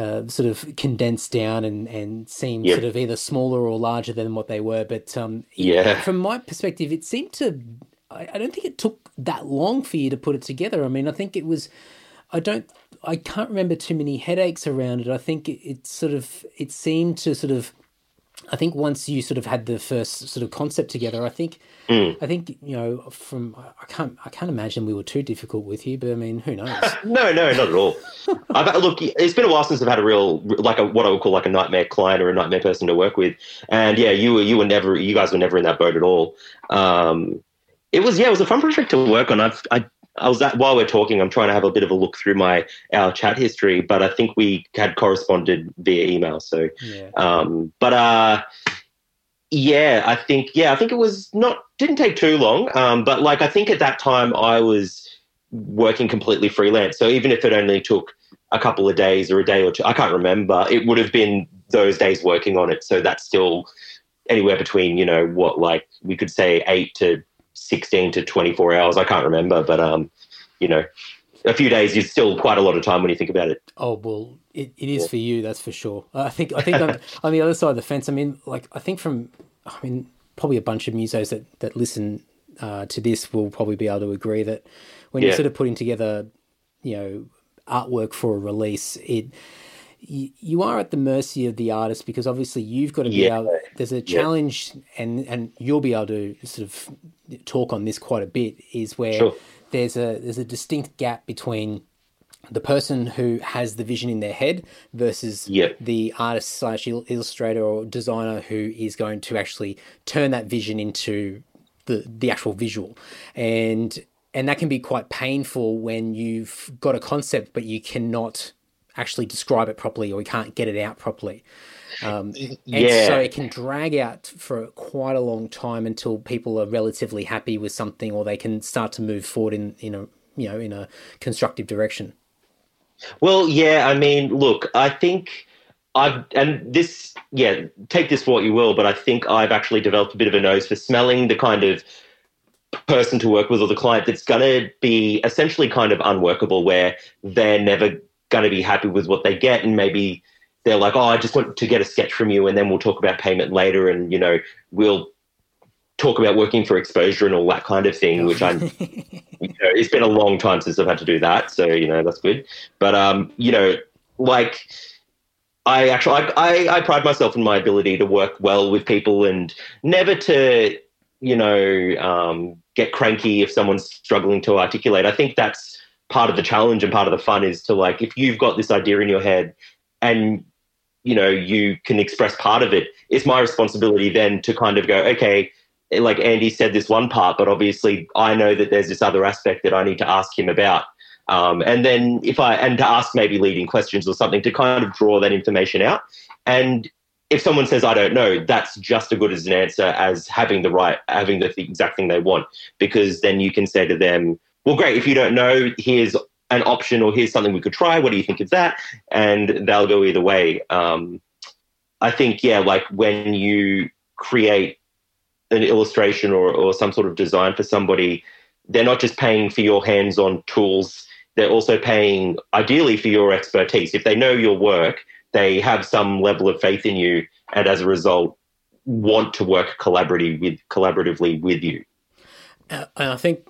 uh, sort of condense down and and seem Yeah. sort of either smaller or larger than what they were. But um, Yeah. from my perspective, it seemed to. I, I don't think it took that long for you to put it together. I mean, I think it was. I don't. I can't remember too many headaches around it. I think it, it sort of. It seemed to sort of. I think once you sort of had the first sort of concept together, I think, Mm. I think you know, from I can't, I can't imagine we were too difficult with you, but I mean, who knows? no, no, not at all. I've look. It's been a while since I've had a real like a what I would call like a nightmare client or a nightmare person to work with. And yeah, you were you were never you guys were never in that boat at all. Um, it was yeah, it was a fun project to work on. I've I. I was at, while we're talking, I'm trying to have a bit of a look through my our chat history, but I think we had corresponded via email. So yeah, Um, but uh, yeah, I think yeah, I think it was not didn't take too long. Um, but like I think at that time I was working completely freelance, so even if it only took a couple of days or a day or two, I can't remember. It would have been those days working on it. So that's still anywhere between you know what like we could say eight to sixteen to twenty four hours. I can't remember, but um, you know. A few days is still quite a lot of time when you think about it. Oh well, it, it is for you, that's for sure. I think I think on, on the other side of the fence, I mean, like I think from, I mean, probably a bunch of musos that that listen uh, to this will probably be able to agree that when you're sort of putting together, you know, artwork for a release, it you, you are at the mercy of the artist because obviously you've got to be Yeah. able. There's a challenge, and and you'll be able to sort of talk on this quite a bit. Is where Sure. there's a there's a distinct gap between the person who has the vision in their head versus Yep. the artist slash illustrator or designer who is going to actually turn that vision into the the actual visual and and that can be quite painful when you've got a concept but you cannot actually describe it properly or we can't get it out properly. Um, and Yeah. so it can drag out for quite a long time until people are relatively happy with something or they can start to move forward in, in a you know in a constructive direction. Well, yeah, I mean, look, I think I've, and this, yeah, take this for what you will, but I think I've actually developed a bit of a nose for smelling the kind of person to work with or the client that's going to be essentially kind of unworkable, where they're never going to be happy with what they get, and maybe they're like, oh, I just want to get a sketch from you, and then we'll talk about payment later, and, you know, we'll talk about working for exposure and all that kind of thing, which I'm you know, it's been a long time since I've had to do that, so you know that's good. But um, you know, like I actually I, I, I pride myself in my ability to work well with people and never to you know um, get cranky if someone's struggling to articulate. I think that's part of the challenge and part of the fun is to like if you've got this idea in your head and you know you can express part of it. It's my responsibility then to kind of go okay like Andy said this one part, but obviously I know that there's this other aspect that I need to ask him about. Um, and then if I and to ask maybe leading questions or something to kind of draw that information out. And if someone says I don't know, that's just as good as an answer as having the right, having the exact thing they want, because then you can say to them, "Well, great. If you don't know, here's an option, or here's something we could try. What do you think of that?" And they'll go either way. Um, I think, yeah, like when you create an illustration or, or some sort of design for somebody, they're not just paying for your hands on tools, they're also paying ideally for your expertise. If they know your work, they have some level of faith in you, and as a result, want to work collaboratively with, collaboratively with you. Uh, and I think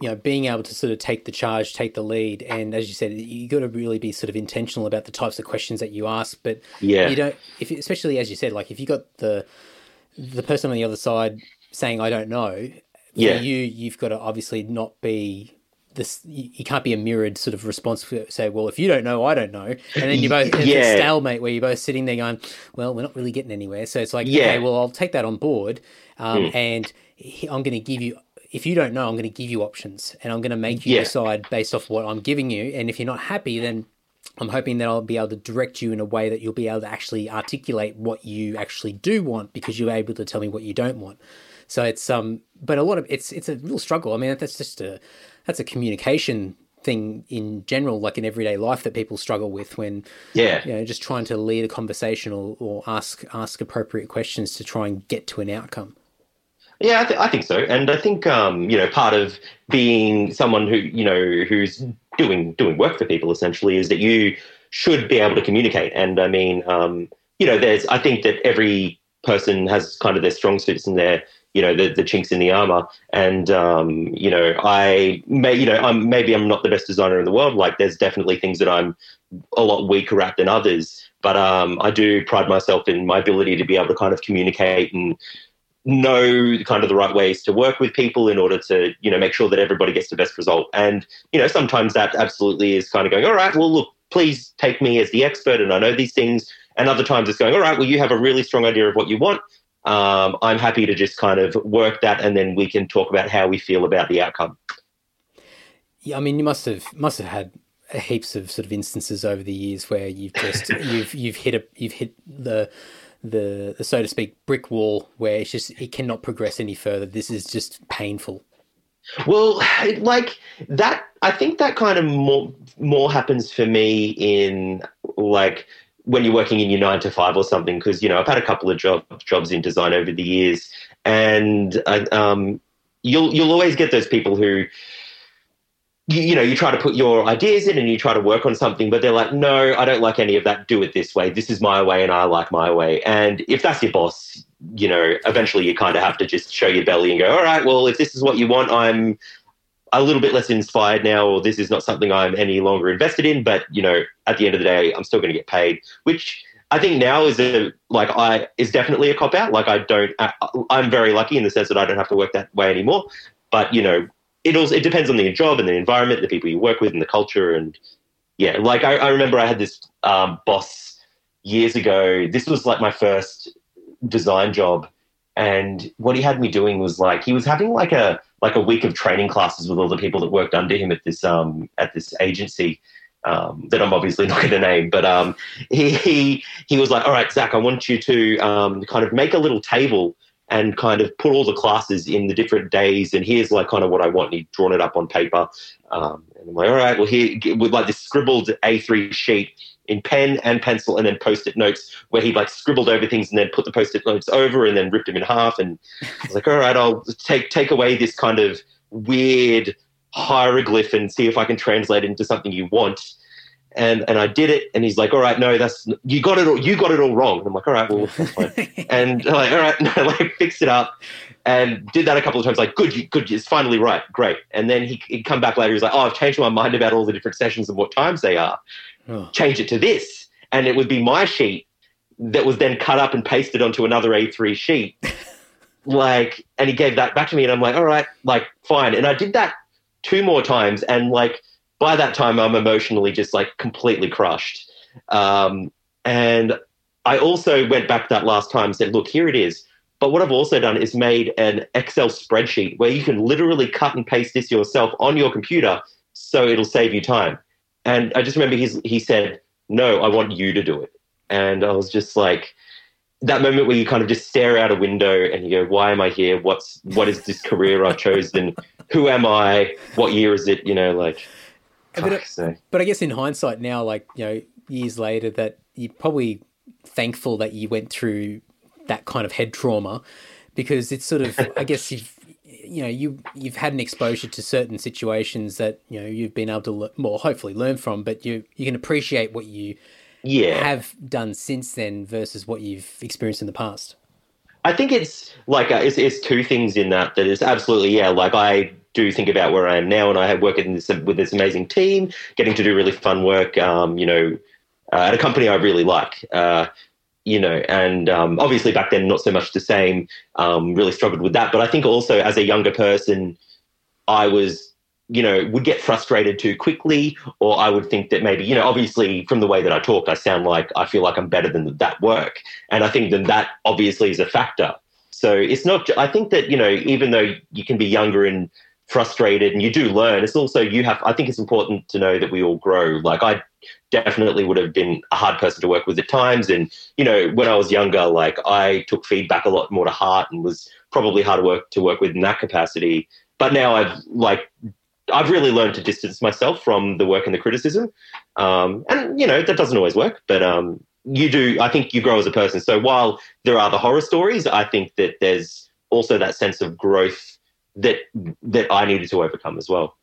you know being able to sort of take the charge, take the lead, and as you said, you got to really be sort of intentional about the types of questions that you ask. But Yeah. you don't, if especially as you said, like if you got the the person on the other side saying I don't know, for Yeah. you you've got to obviously not be this. You, can't be a mirrored sort of response. For, say, well, if you don't know, I don't know, and then you both Yeah. stalemate where you're both sitting there going, well, we're not really getting anywhere. So it's like, Yeah. okay, well, I'll take that on board, um, Hmm. and I'm going to give you. If you don't know, I'm going to give you options, and I'm going to make you Yeah. decide based off what I'm giving you. And if you're not happy, then I'm hoping that I'll be able to direct you in a way that you'll be able to actually articulate what you actually do want because you're able to tell me what you don't want. So it's um, but a lot of it's it's a real struggle. I mean, that's just a that's a communication thing in general, like in everyday life, that people struggle with when Yeah. you know just trying to lead a conversation or, or ask ask appropriate questions to try and get to an outcome. Yeah, I, th- I think so, and I think um, you know part of being someone who you know who's doing doing work for people essentially is that you should be able to communicate. And I mean, um, you know, there's I think that every person has kind of their strong suits and their you know the, the chinks in the armor. And um, you know, I may you know I'm maybe I'm not the best designer in the world. Like, there's definitely things that I'm a lot weaker at than others. But um, I do pride myself in my ability to be able to kind of communicate and know kind of the right ways to work with people in order to you know make sure that everybody gets the best result. And you know sometimes that absolutely is kind of going all right well look please take me as the expert and i know these things. And other times it's going all right well you have a really strong idea of what you want. Um, i'm happy to just kind of work that and then we can talk about how we feel about the outcome. Yeah, I mean, you must have must have had heaps of sort of instances over the years where you've just you've you've hit a you've hit the the, the so to speak brick wall where it's just it cannot progress any further. This is just painful. Well, like that, I think that kind of more more happens for me in like when you're working in your nine to five or something. Because you know, I've had a couple of job, jobs in design over the years, and uh, um, you'll you'll always get those people who. You, you know, you try to put your ideas in and you try to work on something, but they're like, no, I don't like any of that. Do it this way. This is my way and I like my way. And if that's your boss, you know, eventually you kind of have to just show your belly and go, all right, well, if this is what you want, I'm a little bit less inspired now, or this is not something I'm any longer invested in. But you know, at the end of the day, I'm still going to get paid, which I think now is a like I is definitely a cop out. Like I don't, I, I'm very lucky in the sense that I don't have to work that way anymore. But you know, it also it depends on the job and the environment, the people you work with, and the culture. And yeah, like I, I remember I had this um, boss years ago. This was like my first design job and what he had me doing was like he was having like a like a week of training classes with all the people that worked under him at this um at this agency um, that I'm obviously not going to name, but um, he, he he was like, "All right, Zac, I want you to um, kind of make a little table and kind of put all the classes in the different days, and here's like kind of what I want." And he'd drawn it up on paper, um, and I'm like, "All right, well here with like this scribbled A3 sheet." In pen and pencil, and then post-it notes, where he like scribbled over things and then put the post-it notes over, and then ripped them in half. And I was like, "All right, I'll take take away this kind of weird hieroglyph and see if I can translate it into something you want. And and I did it, and he's like, "All right, no, that's you got it. All, you got it all wrong." And I'm like, "All right, well, that's fine." and I'm like, "All right, no, like fix it up." And did that a couple of times, like, good, you, good, it's finally right, great. And then he, he'd come back later, he's like, oh, I've changed my mind about all the different sessions and what times they are. Oh. Change it to this. And it would be my sheet that was then cut up and pasted onto another A3 sheet. like, and he gave that back to me, and I'm like, all right, like, fine. And I did that two more times, and like, by that time, I'm emotionally just like completely crushed. Um, and I also went back that last time and said, look, here it is. But what I've also done is made an Excel spreadsheet where you can literally cut and paste this yourself on your computer so it'll save you time. And I just remember he's, he said, no, I want you to do it. And I was just like, that moment where you kind of just stare out a window and you go, why am I here? What's, what is this career I've chosen? Who am I? What year is it? You know, like, But, but I guess in hindsight now, like you know, years later, that you're probably thankful that you went through that kind of head trauma, because it's sort of, I guess you've, you know, you you've had an exposure to certain situations that you know you've been able to, le- well, hopefully learn from, but you you can appreciate what you yeah. have done since then versus what you've experienced in the past. I think it's like uh, it's, it's two things in that that is absolutely yeah. Like I do think about where I am now, and I have worked this, with this amazing team, getting to do really fun work. Um, you know, uh, at a company I really like. Uh, you know, and um, obviously back then not so much the same. Um, really struggled with that, but I think also as a younger person, I was you know would get frustrated too quickly, or I would think that maybe you know obviously from the way that I talk, I sound like I feel like I'm better than that work, and I think that that obviously is a factor. So it's not. I think that you know even though you can be younger and frustrated and you do learn. It's also you have i think it's important to know that we all grow. Like i definitely would have been a hard person to work with at times and you know when i was younger like i took feedback a lot more to heart and was probably hard to work to work with in that capacity. But now i've like i've really learned to distance myself from the work and the criticism. Um, and you know that doesn't always work but um, you do i think you grow as a person. So while there are the horror stories i think that there's also that sense of growth that that I needed to overcome as well.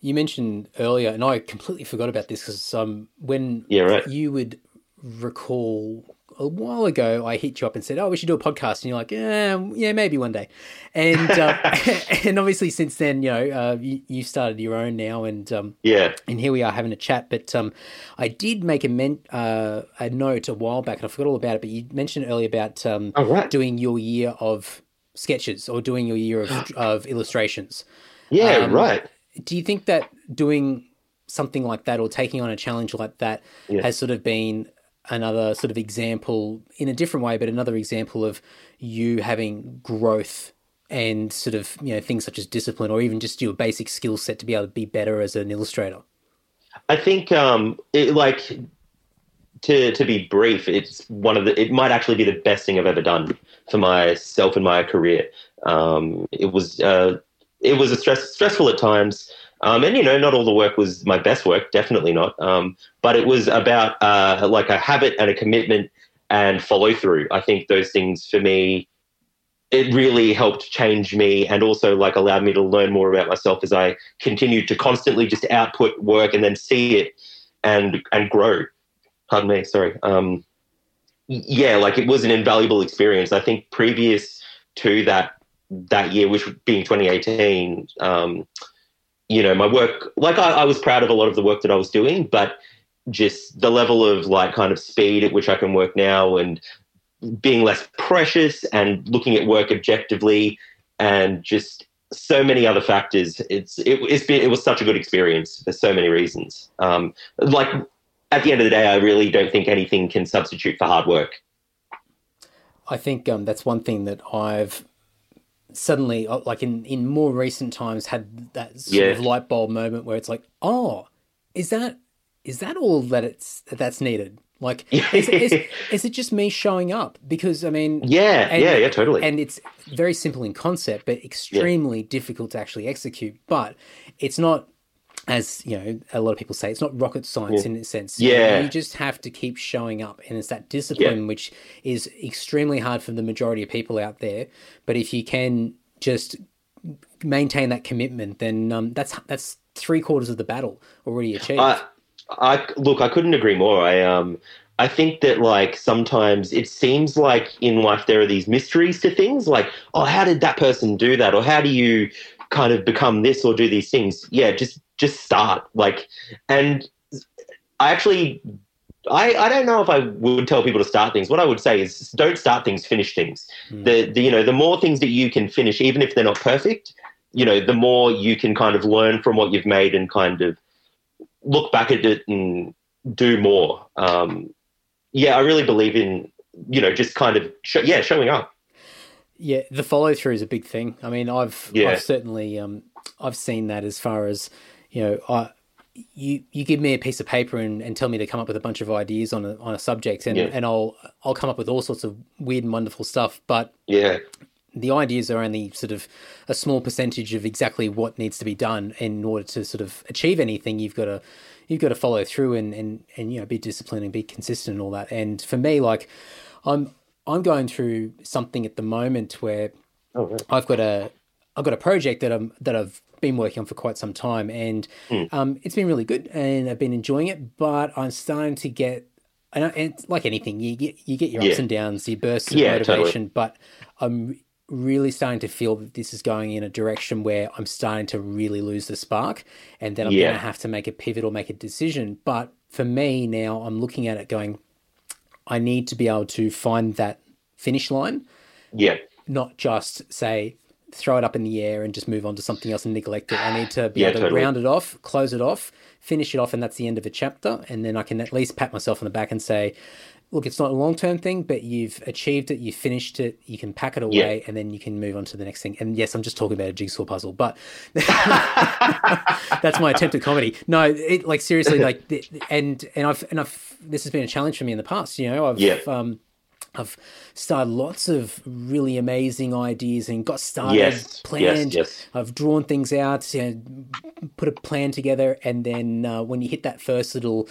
You mentioned earlier, and I completely forgot about this because um, when Yeah, right. you would recall a while ago, I hit you up and said, "Oh, we should do a podcast," and you're like, "Yeah, yeah, maybe one day." And uh, and obviously, since then, you know, uh, you, you started your own now, and um, Yeah, and here we are having a chat. But um, I did make a men- uh, a note a while back, and I forgot all about it. But you mentioned earlier about um, Oh, right. doing your year of sketches or doing your year of of illustrations. yeah, Um, right. Do you think that doing something like that or taking on a challenge like that Yeah. has sort of been another sort of example in a different way, but another example of you having growth and sort of you know things such as discipline or even just your basic skill set to be able to be better as an illustrator? I think um, it, like to to be brief, it's one of the. It might actually be the best thing I've ever done for myself and my career. Um, it was uh, it was a stress stressful at times. Um, and you know, not all the work was my best work, definitely not. Um, but it was about uh, like a habit and a commitment and follow through. I think those things for me, it really helped change me and also like allowed me to learn more about myself as I continued to constantly just output work and then see it and and grow. Pardon me, sorry. Um, yeah, like it was an invaluable experience. I think previous to that that year, which being 2018, um, you know, my work, like I, I was proud of a lot of the work that I was doing, but just the level of like kind of speed at which I can work now and being less precious and looking at work objectively and just so many other factors. It's it, it's been it was such a good experience for so many reasons. Um, like at the end of the day, I really don't think anything can substitute for hard work. I think um, that's one thing that I've suddenly, uh, like in, in more recent times, had that sort Yeah. of light bulb moment where it's like, oh, is that is that all that it's that's needed? Like, is, is, is, it just me showing up? Because I mean, yeah, and, yeah, yeah, totally. And it's very simple in concept, but extremely yeah. difficult to actually execute. But it's not, as you know, a lot of people say, it's not rocket science yeah. in a sense. Yeah, you, just have to keep showing up, and it's that discipline yeah. which is extremely hard for the majority of people out there. But if you can just maintain that commitment, then um, that's that's three quarters of the battle already achieved. Uh, I look, I couldn't agree more. I um, I think that like sometimes it seems like in life there are these mysteries to things, like oh, how did that person do that, or how do you kind of become this or do these things? Yeah, just just start. Like, and I actually. I, I don't know if I would tell people to start things. What I would say is don't start things, finish things. Mm. The, the you know the more things that you can finish, even if they're not perfect, you know the more you can kind of learn from what you've made and kind of look back at it and do more. Um, yeah, I really believe in you know just kind of yeah showing up. Yeah, the follow through is a big thing. I mean, I've yeah. I've certainly um, I've seen that as far as you know I. You you give me a piece of paper and, and tell me to come up with a bunch of ideas on a on a subject and, yeah. and I'll I'll come up with all sorts of weird and wonderful stuff. But yeah, the ideas are only sort of a small percentage of exactly what needs to be done in order to sort of achieve anything. You've got to you've got to follow through and and and you know be disciplined and be consistent and all that. And for me, like I'm I'm going through something at the moment where oh. I've got a I've got a project that I'm that I've been working on for quite some time, and mm. um, it's been really good, and I've been enjoying it. But I'm starting to get and it's like anything, you get you get your ups yeah. and downs, your bursts of yeah, motivation. Totally. But I'm really starting to feel that this is going in a direction where I'm starting to really lose the spark and then I'm yeah. going to have to make a pivot or make a decision. But for me now, I'm looking at it going, I need to be able to find that finish line. Yeah. Not just say, throw it up in the air and just move on to something else and neglect it. I need to be yeah, able to totally. round it off, close it off, finish it off, and that's the end of a chapter. And then I can at least pat myself on the back and say, look, it's not a long term thing, but you've achieved it, you've finished it, you can pack it away, yeah. and then you can move on to the next thing. And yes, I'm just talking about a jigsaw puzzle, but that's my attempt at comedy. No, it, like seriously, like, and and I've and I've this has been a challenge for me in the past. You know, I've yeah. um, I've started lots of really amazing ideas and got started, yes, planned. Yes, yes. I've drawn things out, know, put a plan together, and then uh, when you hit that first little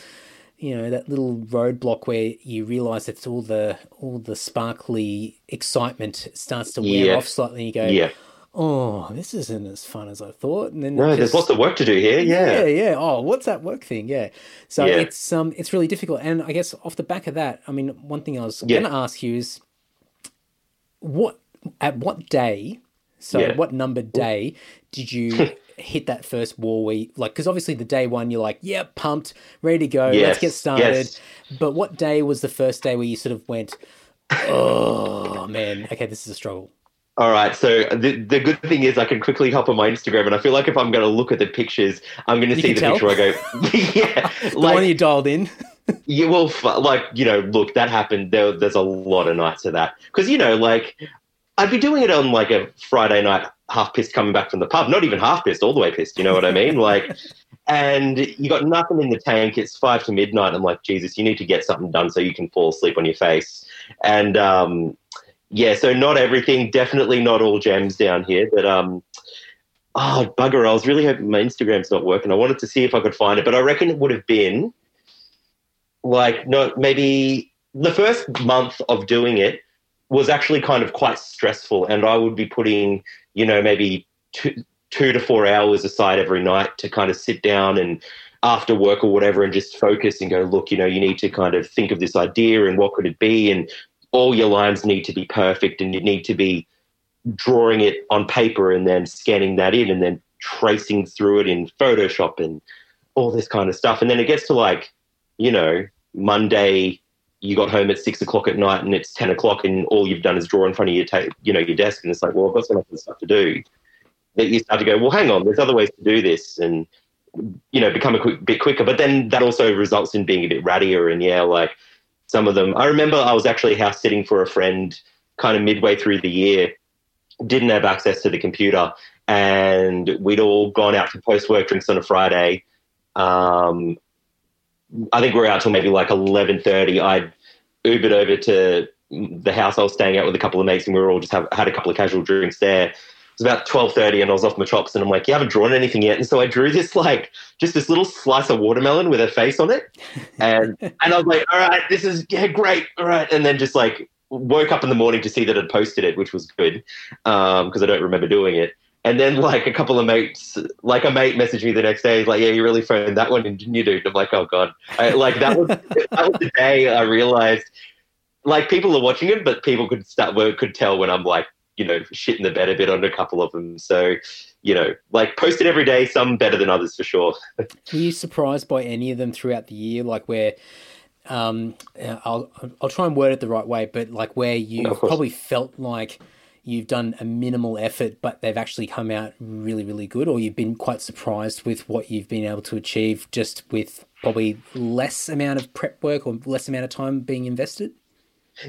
you know that little roadblock where you realize it's all the all the sparkly excitement starts to wear yeah. off slightly and you go yeah. Oh this isn't as fun as i thought and then no just, there's lots of work to do here yeah yeah yeah oh what's that work thing yeah so yeah. it's um it's really difficult and i guess off the back of that i mean one thing i was going to ask you is what at what day so what number day did you hit that first wall where, you, like, because obviously the day one you're like, yeah, pumped, ready to go, yes, let's get started. Yes. But what day was the first day where you sort of went, oh man, okay, this is a struggle. All right. So the the good thing is I can quickly hop on my Instagram, and I feel like if I'm going to look at the pictures, I'm going to see the tell? picture. I go, yeah, the like, one you dialed in. you will like you know look that happened. There, there's a lot of nights of that because you know like I'd be doing it on like a Friday night, half pissed coming back from the pub. Not even half pissed, all the way pissed. You know what I mean? Like, and you got nothing in the tank. It's five to midnight. I'm like, Jesus, you need to get something done so you can fall asleep on your face. And um, yeah, so not everything. Definitely not all gems down here, but um, oh bugger! I was really hoping my Instagram's not working. I wanted to see if I could find it, but I reckon it would have been like no, maybe the first month of doing it was actually kind of quite stressful, and I would be putting, you know, maybe two, two to four hours aside every night to kind of sit down and after work or whatever and just focus and go, look, you know, you need to kind of think of this idea and what could it be, and all your lines need to be perfect, and you need to be drawing it on paper and then scanning that in and then tracing through it in Photoshop and all this kind of stuff. And then it gets to like, you know, Monday you got home at six o'clock at night and it's ten o'clock and all you've done is draw in front of your ta- you know your desk and it's like well I've got some other stuff to do. That you start to go well hang on there's other ways to do this and you know become a quick, bit quicker. But then that also results in being a bit rattier and yeah like some of them. I remember I was actually house sitting for a friend kind of midway through the year, didn't have access to the computer, and we'd all gone out for post work drinks on a Friday. Um, I think we are out till maybe like eleven thirty. I'd Ubered over to the house I was staying at with a couple of mates, and we were all just have, had a couple of casual drinks there. It was about twelve thirty, and I was off my chops, and I'm like, "You haven't drawn anything yet," and so I drew this like just this little slice of watermelon with a face on it, and and I was like, "All right, this is yeah, great, all right," and then just like woke up in the morning to see that I'd posted it, which was good because um, I don't remember doing it. And then like a couple of mates, like a mate messaged me the next day. He's like, "Yeah, you really phoned that one, didn't you, dude?" I'm like, "Oh god!" I, like that was that was the day I realized, like people are watching it, but people could start could tell when I'm like, you know, shit in the bed a bit on a couple of them. So, you know, like posted every day, some better than others for sure. Were you surprised by any of them throughout the year? Like where um, I'll I'll try and word it the right way, but like where you no, probably felt like you've done a minimal effort, but they've actually come out really, really good, or you've been quite surprised with what you've been able to achieve just with probably less amount of prep work or less amount of time being invested?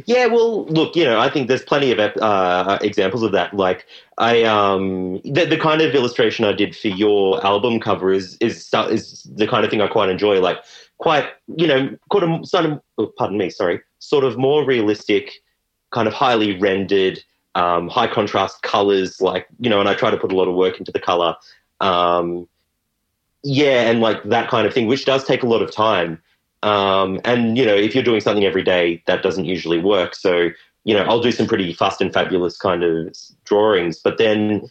Yeah, well, look, you know, I think there's plenty of uh, examples of that. Like, I um, the, the kind of illustration I did for your album cover is is is the kind of thing I quite enjoy. Like, quite, you know, quite a, sort of, oh, pardon me, sorry, sort of more realistic, kind of highly rendered, um, high contrast colors, like, you know, and I try to put a lot of work into the color. Um, yeah, and like that kind of thing, which does take a lot of time. Um, and, you know, if you're doing something every day, that doesn't usually work. So, you know, I'll do some pretty fast and fabulous kind of drawings, but then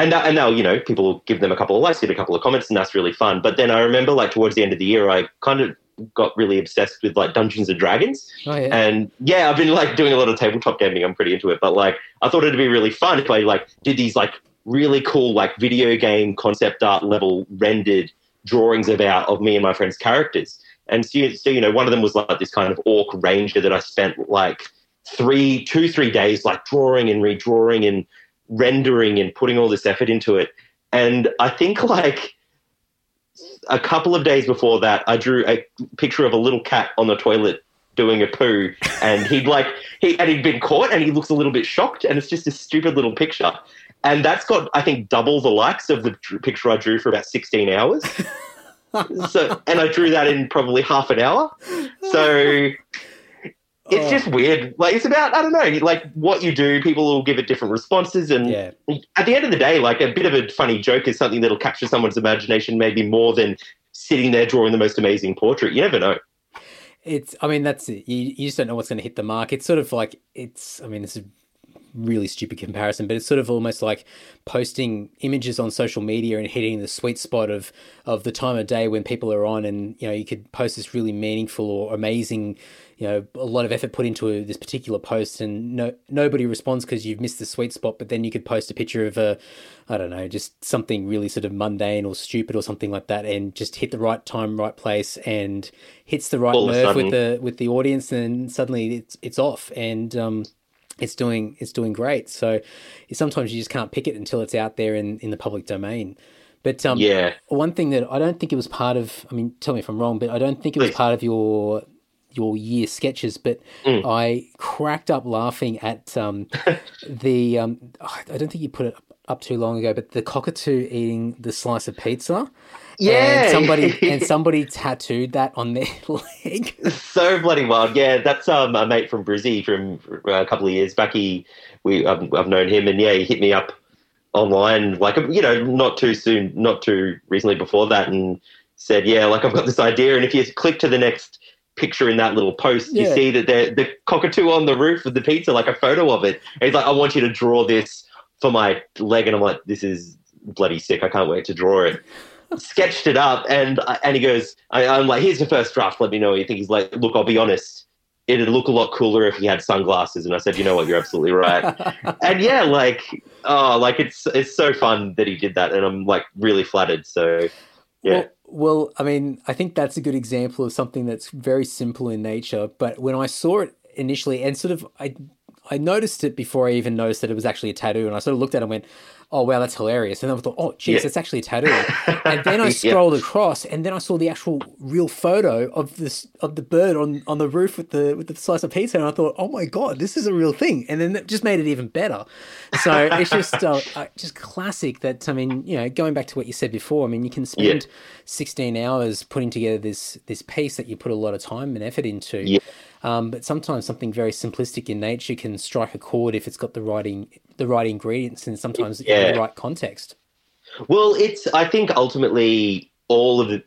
and that, and now you know people give them a couple of likes, get a couple of comments, and that's really fun. But then I remember like towards the end of the year, I kind of got really obsessed with like Dungeons and Dragons. Oh, yeah. And yeah, I've been like doing a lot of tabletop gaming. I'm pretty into it. But like I thought it'd be really fun if I like did these like really cool like video game concept art level rendered drawings about of me and my friends' characters. And so, so you know, one of them was like this kind of orc ranger that I spent like three, two, three days like drawing and redrawing and rendering and putting all this effort into it. And I think like a couple of days before that, I drew a picture of a little cat on the toilet doing a poo, and he'd like he and he'd been caught, and he looks a little bit shocked, and it's just a stupid little picture, and that's got I think double the likes of the picture I drew for about sixteen hours. so, and I drew that in probably half an hour. So it's oh. just weird. Like it's about I don't know, like what you do. People will give it different responses, and yeah. at the end of the day, like a bit of a funny joke is something that'll capture someone's imagination maybe more than sitting there drawing the most amazing portrait. You never know. It's. I mean, that's it. You, you just don't know what's going to hit the mark. It's sort of like it's. I mean, this is really stupid comparison, but it's sort of almost like posting images on social media and hitting the sweet spot of of the time of day when people are on, and you know you could post this really meaningful or amazing you know a lot of effort put into this particular post and no nobody responds because you've missed the sweet spot but then you could post a picture of a i don't know just something really sort of mundane or stupid or something like that and just hit the right time right place and hits the right All nerve with the with the audience and suddenly it's it's off and um it's doing it's doing great so sometimes you just can't pick it until it's out there in in the public domain but um, yeah, one thing that I don't think it was part of. I mean, tell me if I'm wrong, but I don't think it was part of your your year sketches, but mm. I cracked up laughing at um, the. Um, I don't think you put it up too long ago, but the cockatoo eating the slice of pizza. Yeah, and somebody and somebody tattooed that on their leg. So bloody wild. Yeah, that's um, a mate from Brizzy from uh, a couple of years back. He we I've, I've known him, and yeah, he hit me up online, like you know, not too soon, not too recently before that, and said, yeah, like I've got this idea, and if you click to the next picture in that little post, yeah. you see that the cockatoo on the roof of the pizza, like a photo of it. And he's like, I want you to draw this for my leg. And I'm like, this is bloody sick. I can't wait to draw it. Sketched it up, and uh, and he goes, I, am like, here's the first draft. Let me know what you think. He's like, look, I'll be honest. It'd look a lot cooler if he had sunglasses. And I said, you know what, you're absolutely right. and yeah, like, oh, like it's it's so fun that he did that, and I'm like really flattered. So yeah. Well, well, I mean, I think that's a good example of something that's very simple in nature. But when I saw it initially, and sort of, I, I noticed it before I even noticed that it was actually a tattoo, and I sort of looked at it and went, "Oh wow, that's hilarious!" And then I thought, "Oh, geez, Yeah. it's actually a tattoo." and then I Yeah. scrolled across, and then I saw the actual real photo of this of the bird on, on the roof with the with the slice of pizza, and I thought, "Oh my god, this is a real thing!" And then it just made it even better. So it's just uh, uh, just classic. That I mean, you know, going back to what you said before, I mean, you can spend sixteen hours putting together this this piece that you put a lot of time and effort into. Yeah. Um, but sometimes something very simplistic in nature can strike a chord if it's got the right the right ingredients and sometimes in the right context. Well, it's I think ultimately all of the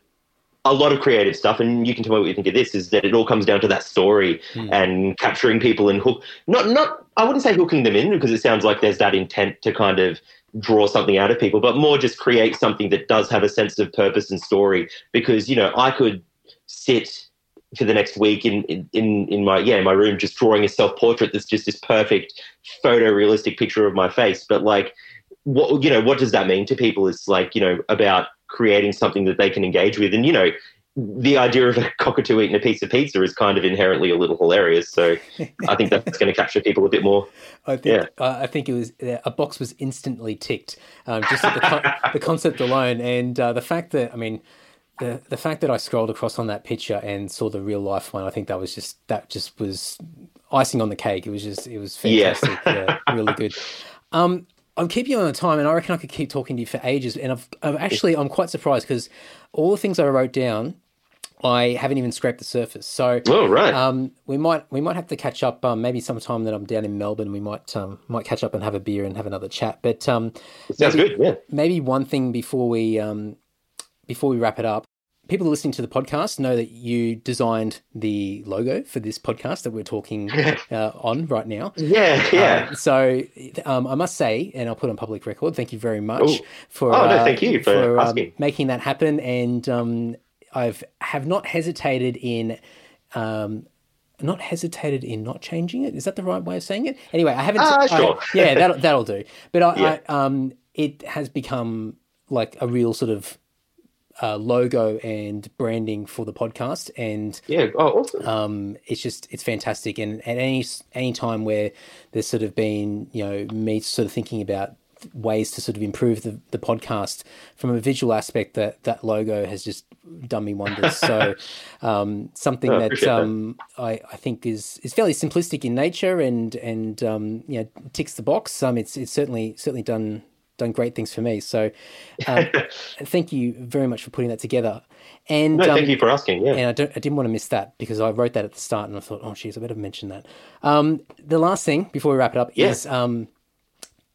a lot of creative stuff, and you can tell me what you think of this, is that it all comes down to that story and capturing people and hook. Not not I wouldn't say hooking them in because it sounds like there's that intent to kind of draw something out of people, but more just create something that does have a sense of purpose and story. Because you know I could sit for the next week in in in my yeah in my room just drawing a self portrait that's just this perfect photorealistic picture of my face, but like what you know what does that mean to people is like you know about creating something that they can engage with? And you know the idea of a cockatoo eating a piece of pizza is kind of inherently a little hilarious. So i think that's going to capture people a bit more. I think uh, I think it was uh, a box was instantly ticked um, just at the, con- the concept alone, and uh, the fact that I mean. The, the fact that I scrolled across on that picture and saw the real life one, I think that was just that just was icing on the cake. It was just it was Yeah. fantastic, yeah, really good. Um, I'm keeping you on the time, and I reckon I could keep talking to you for ages. And I've, I've actually I'm quite surprised because all the things I wrote down, I haven't even scraped the surface. So oh right um, we might we might have to catch up. Um, maybe sometime that I'm down in Melbourne, we might um, might catch up and have a beer and have another chat. But um, sounds maybe, good yeah maybe one thing before we um, before we wrap it up. People listening to the podcast know that you designed the logo for this podcast that we're talking uh, on right now. yeah yeah Uh, so um, I must say, and I'll put on public record, thank you very much Ooh. for Oh, no, uh, thank you for um, asking. making that happen. And um, I've have not hesitated in. Um, not hesitated in not changing it. Is that the right way of saying it? Anyway, I haven't. I- sure. yeah, that'll that'll do. But I, Yeah. I um, it has become like a real sort of uh, logo and branding for the podcast, and yeah oh awesome um, it's just it's fantastic. And at any any time where there's sort of been you know me sort of thinking about ways to sort of improve the, the podcast from a visual aspect, that that logo has just done me wonders. So um, something Oh, that appreciate that. um, I, I think is is fairly simplistic in nature and and um, you know ticks the box. Um, it's it's certainly certainly done done great things for me. So um, thank you very much for putting that together. And no um, thank you for asking yeah and I, don't, I didn't want to miss that because I wrote that at the start and I thought, oh, geez, I better mention that. Um, the last thing before we wrap it up Yeah. is um,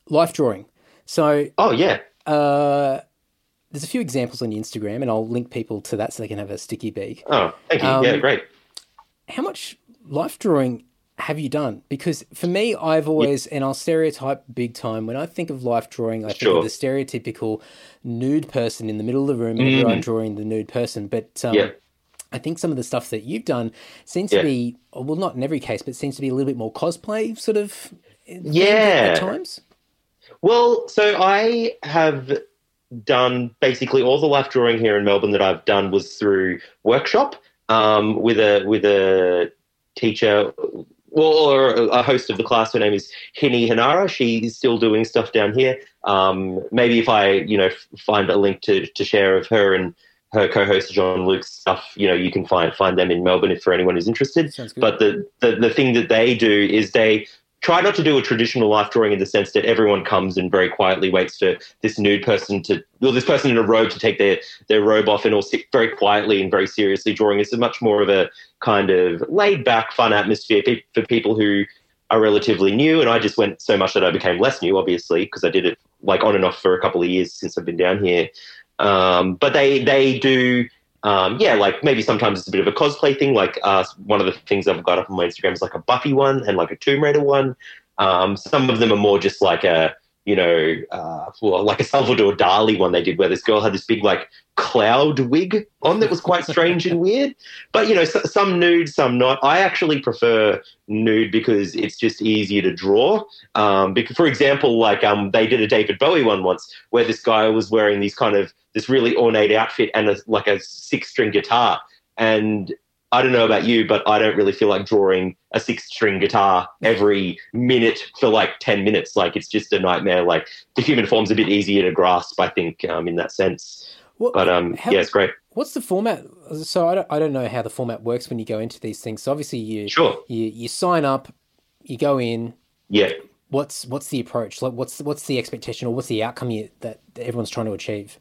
life drawing. So oh yeah uh, there's a few examples on your Instagram, and I'll link people to that so they can have a sticky beak. oh thank you Um, yeah great How much life drawing have you done? Because for me, I've always, and I'll stereotype big time, when I think of life drawing, I think of the stereotypical nude person in the middle of the room, and everyone drawing the nude person. But um, Mm. Yeah. I think some of the stuff that you've done seems Yeah. to be, well, not in every case, but seems to be a little bit more cosplay sort of Yeah. at times. Well, so I have done basically all the life drawing here in Melbourne that I've done was through workshop um, with a with a teacher or a host of the class. Her name is Hini Hanara. She's still doing stuff down here. Um, maybe if I you know find a link to to share of her and her co-host John Luke's stuff, you know, you can find find them in Melbourne if for anyone who's interested. But the, the the thing that they do is they try not to do a traditional life drawing in the sense that everyone comes and very quietly waits for this nude person to, well, this person in a robe to take their, their robe off and all sit very quietly and very seriously drawing. It's much more of a kind of laid back, fun atmosphere for people who are relatively new. And I just went so much that I became less new, obviously, because I did it like on and off for a couple of years since I've been down here. Um, but they, they do, um, yeah, like maybe sometimes it's a bit of a cosplay thing. Like uh, one of the things I've got up on my Instagram is like a Buffy one and like a Tomb Raider one. Um, some of them are more just like a, you know, uh, well, like a Salvador Dali one they did where this girl had this big like cloud wig on that was quite strange and weird. But you know, so, some nude, some not. I actually prefer nude because it's just easier to draw. Um, because, for example, like um, they did a David Bowie one once where this guy was wearing these kind of this really ornate outfit and a, like a six string guitar, and I don't know about you, but I don't really feel like drawing a six string guitar every minute for like 10 minutes. Like it's just a nightmare. Like the human form's a bit easier to grasp, I think, um, in that sense. What- But um, how- yeah, it's great. What's the format? So I don't, I don't know how the format works when you go into these things. So obviously you Sure. you you sign up, you go in. Yeah. What's what's the approach? Like what's what's the expectation or what's the outcome you, that that everyone's trying to achieve?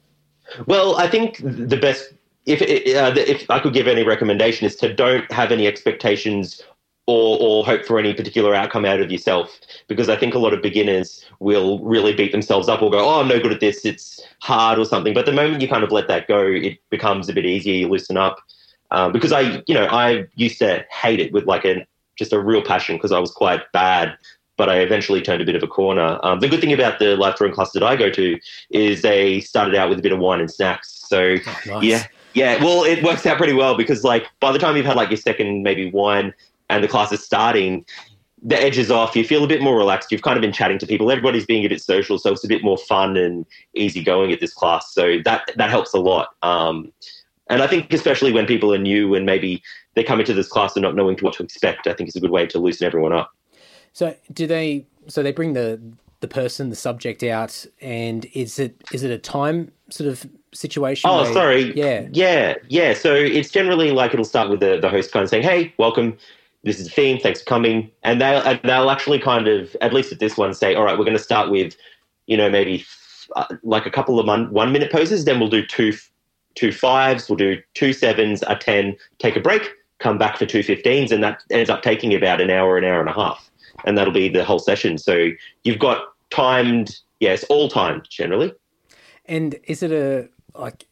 Well, I think the best, if uh, if I could give any recommendation, is to don't have any expectations or or hope for any particular outcome out of yourself, because I think a lot of beginners will really beat themselves up or go, "Oh, I'm no good at this. It's hard or something." But the moment you kind of let that go, it becomes a bit easier. You loosen up. Um, because I, you know, I used to hate it with like an just a real passion because I was quite bad but I eventually turned a bit of a corner. Um, the good thing about the life drawing class that I go to is they started out with a bit of wine and snacks. So Oh, nice. yeah, yeah. Well, it works out pretty well because like by the time you've had like your second maybe wine and the class is starting, the edge is off. You feel a bit more relaxed. You've kind of been chatting to people. Everybody's being a bit social, so it's a bit more fun and easygoing at this class. So that that helps a lot. Um, and I think especially when people are new and maybe they come into this class and not knowing what to expect, I think it's a good way to loosen everyone up. So do they? So they bring the the person, the subject out, and is it is it a time sort of situation? Oh, where- sorry. Yeah. Yeah. Yeah. So it's generally like it'll start with the, the host kind of saying, Hey, welcome. This is the theme. Thanks for coming. And they'll, and they'll actually kind of, at least at this one, say, All right, we're going to start with, you know, maybe uh, like a couple of mon- one minute poses. Then we'll do two, two fives. We'll do two sevens, a 10, take a break, come back for two 15s. And that ends up taking about an hour, an hour and a half. And that'll be the whole session. So you've got timed, yes, all timed generally. And is it a like?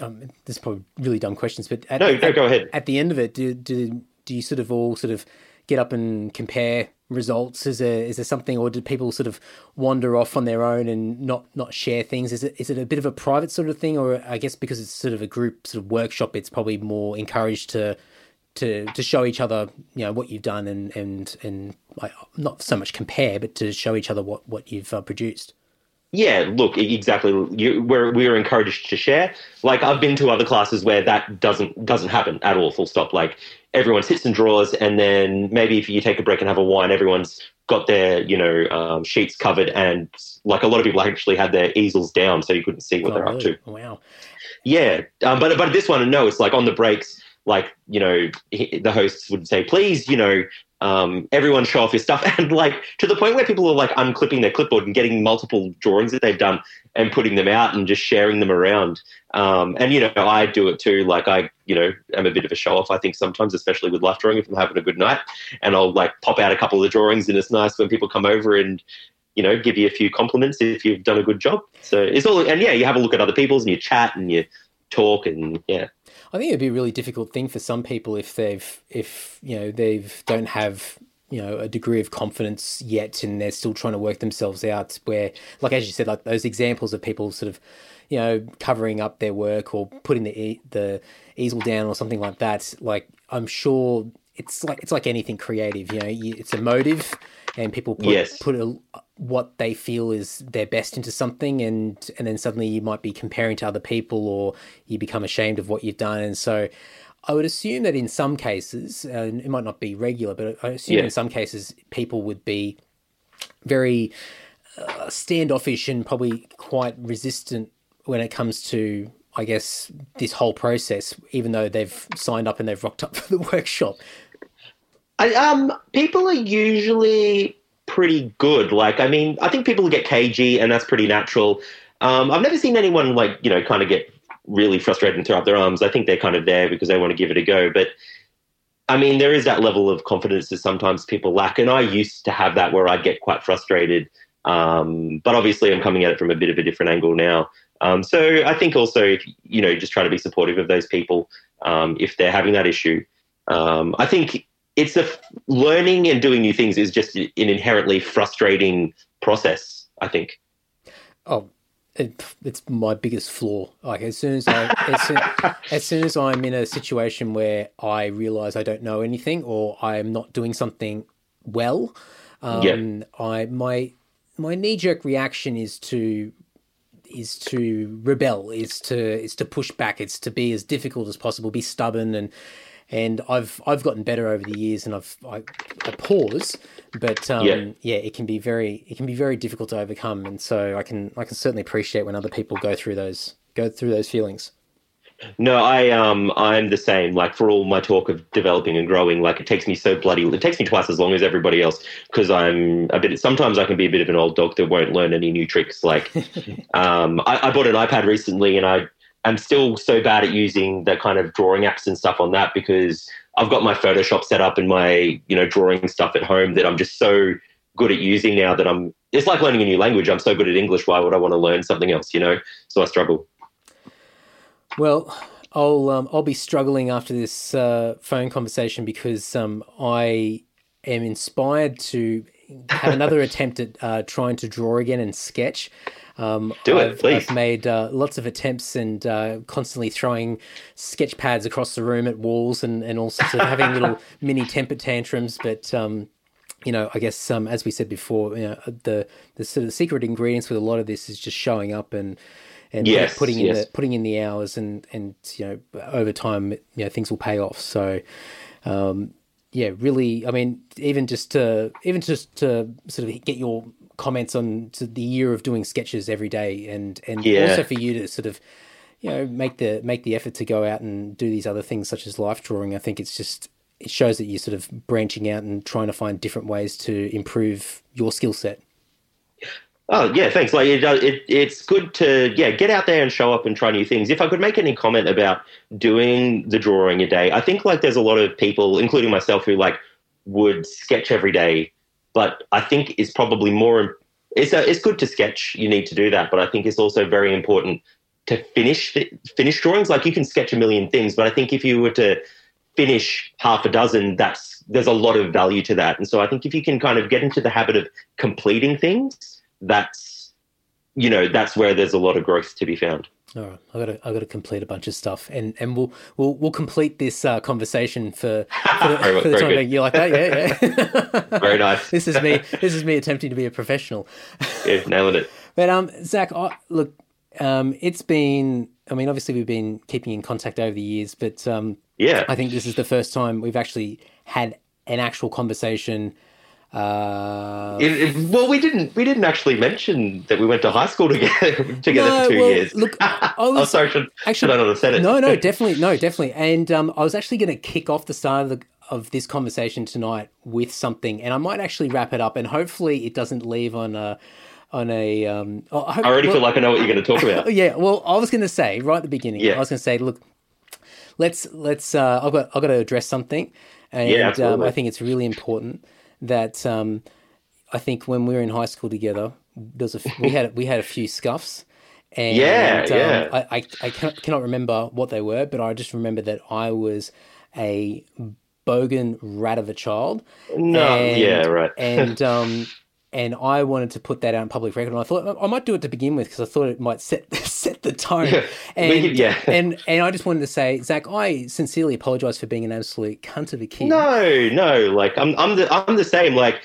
Um, this is probably really dumb questions, but at, No, at, no, go ahead. at the end of it, do do do you sort of all sort of get up and compare results? Is there is there something, or do people sort of wander off on their own and not not share things? Is it is it a bit of a private sort of thing, or I guess because it's sort of a group sort of workshop, it's probably more encouraged to to to show each other, you know, what you've done and and and like not so much compare, but to show each other what what you've uh, produced. Yeah, look, exactly. You, we're we're encouraged to share. Like I've been to other classes where that doesn't doesn't happen at all. Full stop. Like everyone sits and draws, and then maybe if you take a break and have a wine, everyone's got their you know um, sheets covered, and like a lot of people actually had their easels down, so you couldn't see what Oh, they're up to. Wow. Yeah, um, but but this one, no, it's like on the breaks. Like you know, he, the hosts would say, "Please, you know, um, everyone show off your stuff," and like to the point where people are like unclipping their clipboard and getting multiple drawings that they've done and putting them out and just sharing them around. Um, and you know, I do it too. Like I, you know, am a bit of a show off. I think sometimes, especially with life drawing, if I'm having a good night, and I'll like pop out a couple of the drawings, and it's nice when people come over and you know give you a few compliments if you've done a good job. So it's all, and yeah, you have a look at other people's and you chat and you talk and yeah. I think it'd be a really difficult thing for some people if they've if you know they've don't have you know a degree of confidence yet and they're still trying to work themselves out where like as you said like those examples of people sort of you know covering up their work or putting the e- the easel down or something like that like I'm sure it's like it's like anything creative you know you, it's a motive and people put, Yes. put a, what they feel is their best into something and and then suddenly you might be comparing to other people or you become ashamed of what you've done and so I would assume that in some cases, and it might not be regular, but I assume Yeah. in some cases people would be very uh, standoffish and probably quite resistant when it comes to, I guess, this whole process, even though they've signed up and they've rocked up for the workshop. I, um, people are usually pretty good. Like, I mean, I think people get cagey, and that's pretty natural. Um, I've never seen anyone like you know kind of get really frustrated and throw up their arms. I think they're kind of there because they want to give it a go. But I mean, there is that level of confidence that sometimes people lack, and I used to have that where I'd get quite frustrated. Um, but obviously, I'm coming at it from a bit of a different angle now. Um, so I think also, if, you know, just try to be supportive of those people um, if they're having that issue. Um, I think it's a learning and doing new things is just an inherently frustrating process. I think. Oh, it, it's my biggest flaw. Like as soon as I, as soon, as soon as I'm in a situation where I realize I don't know anything or I am not doing something well, um, Yeah. I my my knee jerk reaction is to is to rebel, is to is to push back, it's to be as difficult as possible, be stubborn and and I've I've gotten better over the years, and I've I, I pause, but um, Yeah. yeah, it can be very it can be very difficult to overcome, and so I can I can certainly appreciate when other people go through those go through those feelings. No, I um I'm the same. Like for all my talk of developing and growing, like it takes me so bloody. It takes me twice as long as everybody else because I'm a bit. Sometimes I can be a bit of an old dog that won't learn any new tricks. Like, um, I, I bought an iPad recently, and I am still so bad at using the kind of drawing apps and stuff on that because I've got my Photoshop set up and my you know drawing stuff at home that I'm just so good at using now that I'm. It's like learning a new language. I'm so good at English. Why would I want to learn something else? You know, so I struggle. Well, I'll um, I'll be struggling after this uh, phone conversation because um, I am inspired to have another attempt at uh, trying to draw again and sketch. Um, Do it, I've, please. I've made uh, lots of attempts and uh, constantly throwing sketch pads across the room at walls and, and all sorts of having little mini temper tantrums. But um, you know, I guess um, as we said before, you know, the the sort of secret ingredients with a lot of this is just showing up and and Yes, putting in yes. the putting in the hours and and you know over time you know things will pay off. So um, yeah, really, I mean, even just to even just to sort of get your comments on to the year of doing sketches every day, and and Yeah. also for you to sort of you know make the make the effort to go out and do these other things such as life drawing. I think it's just it shows that you're sort of branching out and trying to find different ways to improve your skill set. Oh yeah, thanks. Like it, it, it's good to yeah get out there and show up and try new things. If I could make any comment about doing the drawing a day, I think like there's a lot of people, including myself, who like would sketch every day, but I think it's probably more. It's a, it's good to sketch. You need to do that, but I think it's also very important to finish finish drawings. Like you can sketch a million things, but I think if you were to finish half a dozen, that's there's a lot of value to that. And so I think if you can kind of get into the habit of completing things, that's you know that's where there's a lot of growth to be found. All right, I got to I got to complete a bunch of stuff, and and we'll we'll we'll complete this uh, conversation for for the, Very- for the time being. You like that? Yeah, yeah. Very nice. this is me. This is me attempting to be a professional. Yeah, nailing it. But um, Zac, I, look, um, it's been. I mean, obviously we've been keeping in contact over the years, but um, Yeah, I think this is the first time we've actually had an actual conversation. Uh, It- it- well, we didn't we didn't actually mention that we went to high school together together No, for two well, years. look, I oh, was- sorry, should, actually- should I not have said it? No, no, definitely, no, definitely. And um, I was actually going to kick off the start of the of this conversation tonight with something, and I might actually wrap it up, and hopefully it doesn't leave on a on a. Um, oh, I, hope, I already well, feel like I know what you're going to talk about. Yeah, well, I was going to say right at the beginning. Yeah. I was going to say, look, let's let's. Uh, I've got I've got to address something, and Yeah, um. I think it's really important that um, I think when we were in high school together, there was a, we had we had a few scuffs. And, Yeah, um, yeah. I, I, I cannot, cannot remember what they were, but I just remember that I was a bogan rat of a child. No, And- yeah, right. and um, and I wanted to put that out in public record, and I thought I might do it to begin with because I thought it might set set the tone. Yeah, and yeah. and and I just wanted to say, Zac, I sincerely apologise for being an absolute cunt of a kid. No, no, like I'm, I'm the, I'm the same. Like,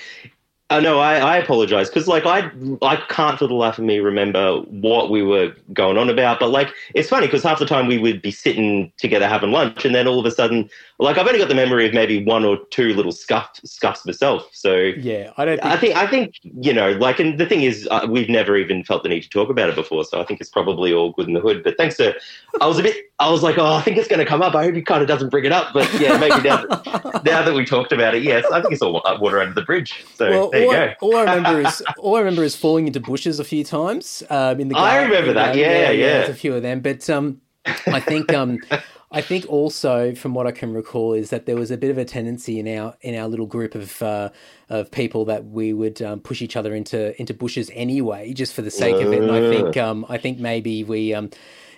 I know I, I apologize because like I, I can't for the life of me remember what we were going on about. But like, it's funny because half the time we would be sitting together having lunch, and then all of a sudden, like I've only got the memory of maybe one or two little scuff, scuffs myself. So Yeah, I don't think. I think I think you know, like, and the thing is, uh, we've never even felt the need to talk about it before, so I think it's probably all good in the hood. But thanks to, I was a bit, I was like, oh, I think it's going to come up. I hope he kind of doesn't bring it up, but yeah, maybe now, that- now that we talked about it, yes, I think it's all uh, water under the bridge. So well, there you all, go. I, all I remember is all I remember is falling into bushes a few times um, in the. Game. I garden, remember you that. know, Yeah, yeah. There's a few of them, but um, I think um, I think also from what I can recall is that there was a bit of a tendency in our in our little group of uh, of people that we would um, push each other into into bushes anyway, just for the sake of it. And I think um, I think maybe we. Um,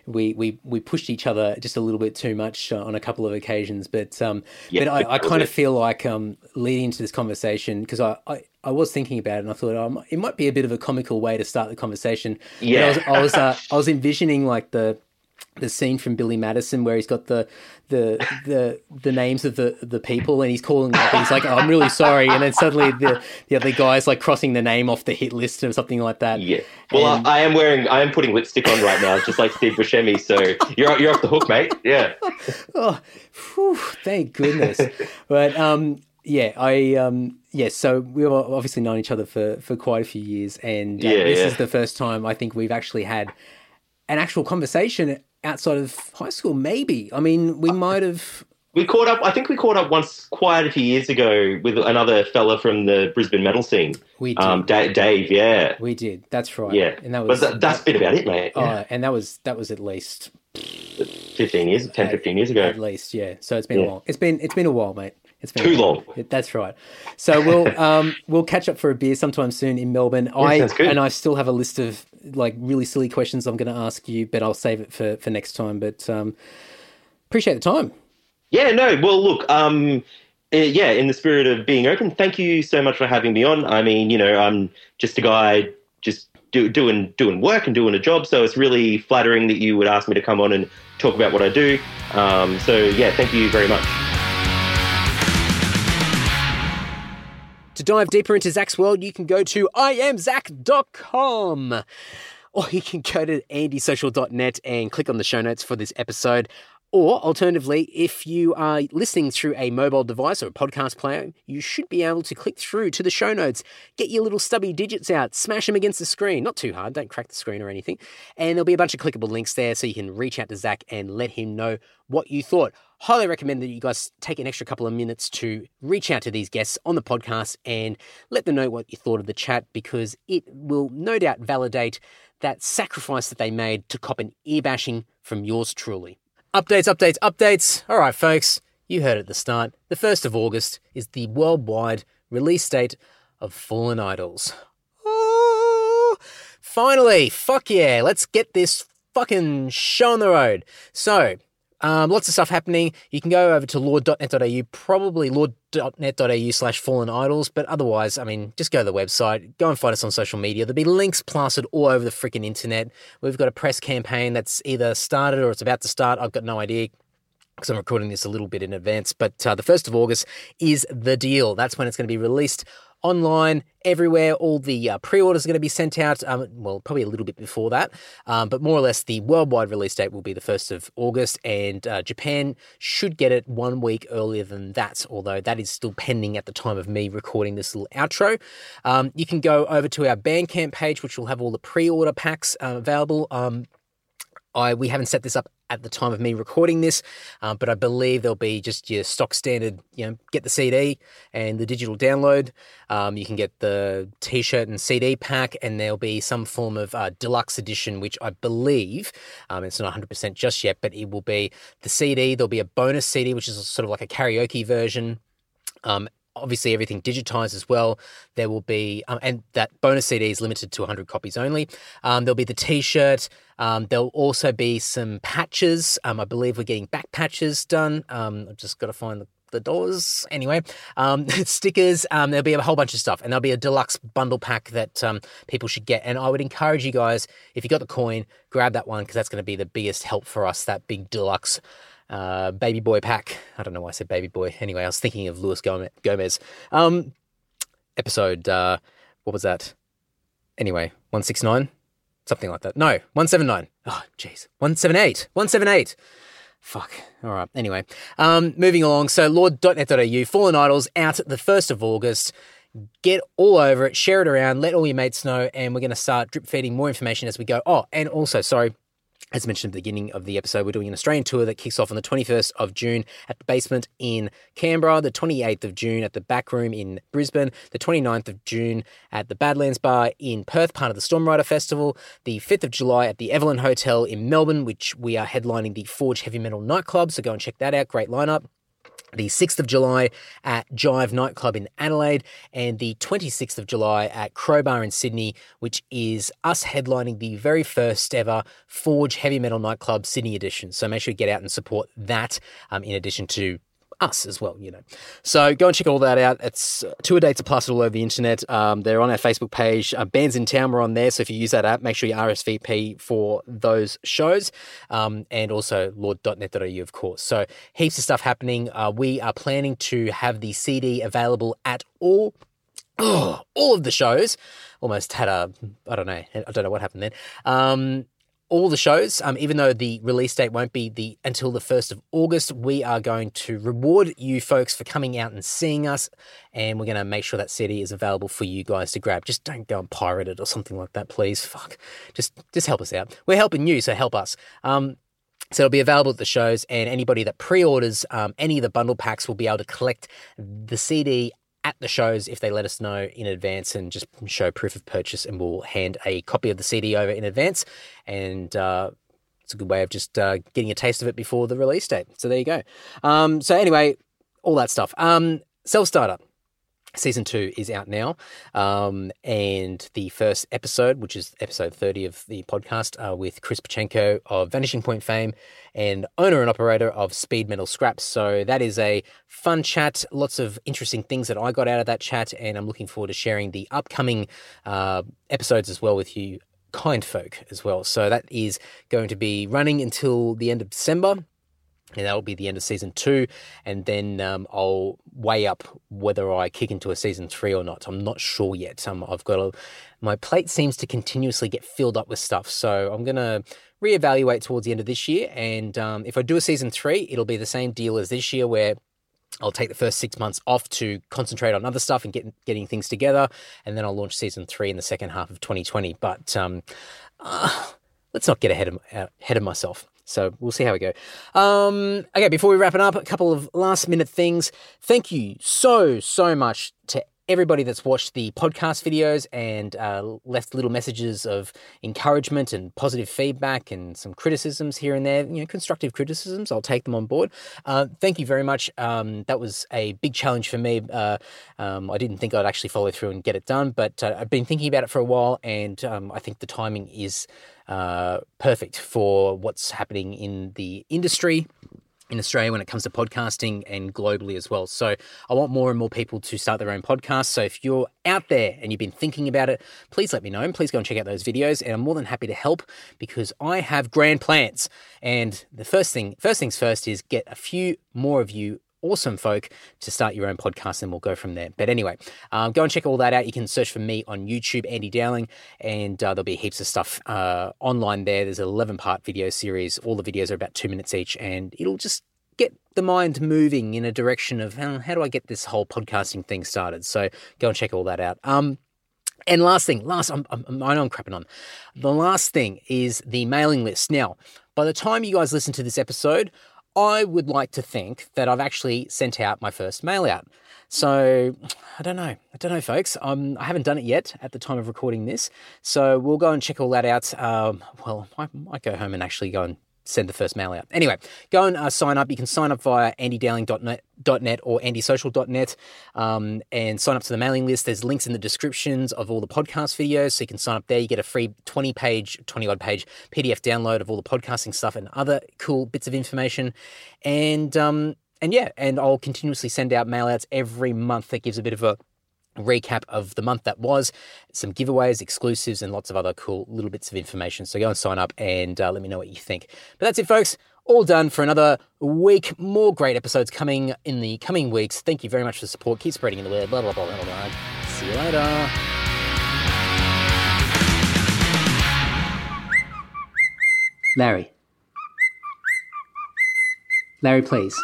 we, we, we pushed each other just a little bit too much uh, on a couple of occasions, but um, Yeah, but I, I kind of it. feel like um, leading into this conversation because I, I, I was thinking about it and I thought oh, it might be a bit of a comical way to start the conversation. But Yeah. I was I was, uh, I was envisioning like the the scene from Billy Madison where he's got the the the the names of the the people and he's calling up and he's like, oh, I'm really sorry, and then suddenly the the other guy's like crossing the name off the hit list or something like that. Yeah. Well, And- I, I am wearing, I am putting lipstick on right now, just like Steve Buscemi. So you're you're off the hook, mate. Yeah. Oh, whew, thank goodness. but um, yeah, I um, yeah. So we've obviously known each other for for quite a few years, and uh, Yeah, this yeah. is the first time I think we've actually had an actual conversation outside of high school. Maybe I mean we might have. We caught up. I think we caught up once quite a few years ago with another fella from the Brisbane metal scene, We did. um, Da- Dave. Yeah, we did. That's right. yeah. and that but was that, that's been about it, mate. Oh, Yeah. and that was that was at least Fifteen years, 10, 15 years ago. at least yeah. So it's been a while. It's been it's been a while, mate. It's been Too long. Yeah, That's right. So we'll um we'll catch up for a beer sometime soon in Melbourne. I sounds good. and I still have a list of like really silly questions I'm going to ask you, but I'll save it for for next time. But um, appreciate the time. Yeah, no. Well, look, um, uh, yeah, in the spirit of being open, thank you so much for having me on. I mean, you know, I'm just a guy just do, doing doing work and doing a job, so it's really flattering that you would ask me to come on and talk about what I do. Um, so yeah, thank you very much. Dive deeper into Zac's world, you can go to iamzac.com or you can go to andysocial.net and click on the show notes for this episode. Or alternatively, if you are listening through a mobile device or a podcast player, you should be able to click through to the show notes, get your little stubby digits out, smash them against the screen. Not too hard, don't crack the screen or anything. And there'll be a bunch of clickable links there so you can reach out to Zac and let him know what you thought. Highly recommend that you guys take an extra couple of minutes to reach out to these guests on the podcast and let them know what you thought of the chat because it will no doubt validate that sacrifice that they made to cop an ear bashing from yours truly. Updates, updates, updates. All right, folks, you heard at the start. The 1st of August is the worldwide release date of Fallen Idols. Oh, finally, fuck yeah, let's get this fucking show on the road. So, um, lots of stuff happening. You can go over to lord.net.au, probably lord.net.au slash fallen idols, but otherwise, I mean, just go to the website, go and find us on social media. There'll be links plastered all over the freaking internet. We've got a press campaign that's either started or it's about to start. I've got no idea because I'm recording this a little bit in advance. But uh, the 1st of August is the deal. That's when it's going to be released online everywhere. All the uh, pre orders are going to be sent out. Um, well, probably a little bit before that. Um, but more or less, the worldwide release date will be the 1st of August. And uh, Japan should get it one week earlier than that, although that is still pending at the time of me recording this little outro. Um, you can go over to our Bandcamp page, which will have all the pre order packs uh, available. I we haven't set this up at the time of me recording this, um, but I believe there'll be just your stock standard. You know, get the CD and the digital download. Um, you can get the T-shirt and CD pack, and there'll be some form of uh, deluxe edition, which I believe um, it's not 100 percent just yet, but it will be the CD. There'll be a bonus CD, which is sort of like a karaoke version. Um, obviously everything digitized as well. There will be, um, and that bonus CD is limited to 100 copies only. Um, there'll be the T-shirt. Um, there'll also be some patches. Um, I believe we're getting back patches done. Um, I've just got to find the, the doors. Anyway, um, stickers. There'll be a whole bunch of stuff, and there'll be a deluxe bundle pack that people should get. And I would encourage you guys, if you got the coin, grab that one because that's going to be the biggest help for us. That big deluxe uh, baby boy pack. I don't know why I said baby boy. Anyway, I was thinking of Luis Gomez. Um, episode, uh, what was that? Anyway, 169? Something like that. No, 179. Oh, jeez. 178. 178. Fuck. All right. Anyway, um, moving along. So, lord.net.au, Fallen Idols out the 1st of August. Get all over it, share it around, let all your mates know, and we're going to start drip feeding more information as we go. Oh, and also, sorry, as mentioned at the beginning of the episode, we're doing an Australian tour that kicks off on the 21st of June at the basement in Canberra, the 28th of June at the back room in Brisbane, the 29th of June at the Badlands Bar in Perth, part of the Stormrider Festival, the 5th of July at the Evelyn Hotel in Melbourne, which we are headlining the Forge Heavy Metal nightclub, so go and check that out. Great lineup the 6th of July at Jive Nightclub in Adelaide, and the 26th of July at Crowbar in Sydney, which is us headlining the very first ever Forge Heavy Metal Nightclub Sydney edition. So make sure you get out and support that, um, in addition to us as well, you know. So go and check all that out. It's uh, tour dates are plastered all over the internet. Um, they're on our Facebook page. Uh, Bandsintown are on there. So if you use that app, make sure you RSVP for those shows. Um, and also lord.net.au, of course. So heaps of stuff happening. Uh, we are planning to have the CD available at all oh, all of the shows. Almost had a, I don't know, I don't know what happened then. Um, all the shows, um, even though the release date won't be the until the first of August, we are going to reward you folks for coming out and seeing us, and we're going to make sure that CD is available for you guys to grab. Just don't go and pirate it or something like that, please. Fuck, just just help us out. We're helping you, so help us. Um, so it'll be available at the shows, and anybody that pre-orders um, any of the bundle packs will be able to collect the CD at the shows if they let us know in advance and just show proof of purchase, and we'll hand a copy of the CD over in advance. And uh, it's a good way of just uh, getting a taste of it before the release date. So there you go. Um, so anyway, all that stuff. Um, Self starter. Season two is out now, um, and the first episode, which is episode 30 of the podcast, uh, with Chris Porcianko of Vanishing Point fame and owner and operator of Speed Metal Scraps. So that is a fun chat, lots of interesting things that I got out of that chat, and I'm looking forward to sharing the upcoming uh, episodes as well with you kind folk as well. So that is going to be running until the end of December and that'll be the end of season two. And then um, I'll weigh up whether I kick into a season three or not. I'm not sure yet. Um, I've got a, my plate seems to continuously get filled up with stuff, so I'm gonna reevaluate towards the end of this year. And um, if I do a season three, it'll be the same deal as this year, where I'll take the first six months off to concentrate on other stuff and get, getting things together, and then I'll launch season three in the second half of 2020. But um, uh, let's not get ahead of ahead of myself. So we'll see how we go. Um, okay, before we wrap it up, a couple of last minute things. Thank you so, so much to everybody that's watched the podcast videos and uh, left little messages of encouragement and positive feedback and some criticisms here and there, you know, constructive criticisms. I'll take them on board. Uh, thank you very much. Um, that was a big challenge for me. Uh, um, I didn't think I'd actually follow through and get it done, but uh, I've been thinking about it for a while, and um, I think the timing is uh, perfect for what's happening in the industry in Australia when it comes to podcasting and globally as well. So I want more and more people to start their own podcasts. So if you're out there and you've been thinking about it, please let me know. And Please go and check out those videos and I'm more than happy to help because I have grand plans. And the first thing, first things first is get a few more of you awesome folk to start your own podcast and we'll go from there. But anyway, um, go and check all that out. You can search for me on YouTube, Andy Dowling, and uh, there'll be heaps of stuff uh, online there. There's an 11 part video series. All the videos are about two minutes each, and it'll just get the mind moving in a direction of how, how do I get this whole podcasting thing started. So go and check all that out. Um, and last thing, last, I'm, I'm, I know I'm crapping on. The last thing is the mailing list. Now, by the time you guys listen to this episode, I would like to think that I've actually sent out my first mail out. So I don't know. I don't know, folks. Um, I haven't done it yet at the time of recording this. So we'll go and check all that out. Um, well, I might go home and actually go and send the first mail out. Anyway, go and uh, sign up. You can sign up via andydowling.net or andysocial.net um, and sign up to the mailing list. There's links in the descriptions of all the podcast videos, so you can sign up there. You get a free 20 page, 20 odd page PDF download of all the podcasting stuff and other cool bits of information. And um, and yeah, and I'll continuously send out mail outs every month that gives a bit of a recap of the month that was, some giveaways, exclusives, and lots of other cool little bits of information. So go and sign up and uh, let me know what you think. But that's it, folks. All done for another week. More great episodes coming in the coming weeks. Thank you very much for the support. Keep spreading in the word. Blah, blah, blah, blah, blah. See you later. Larry. Larry, please.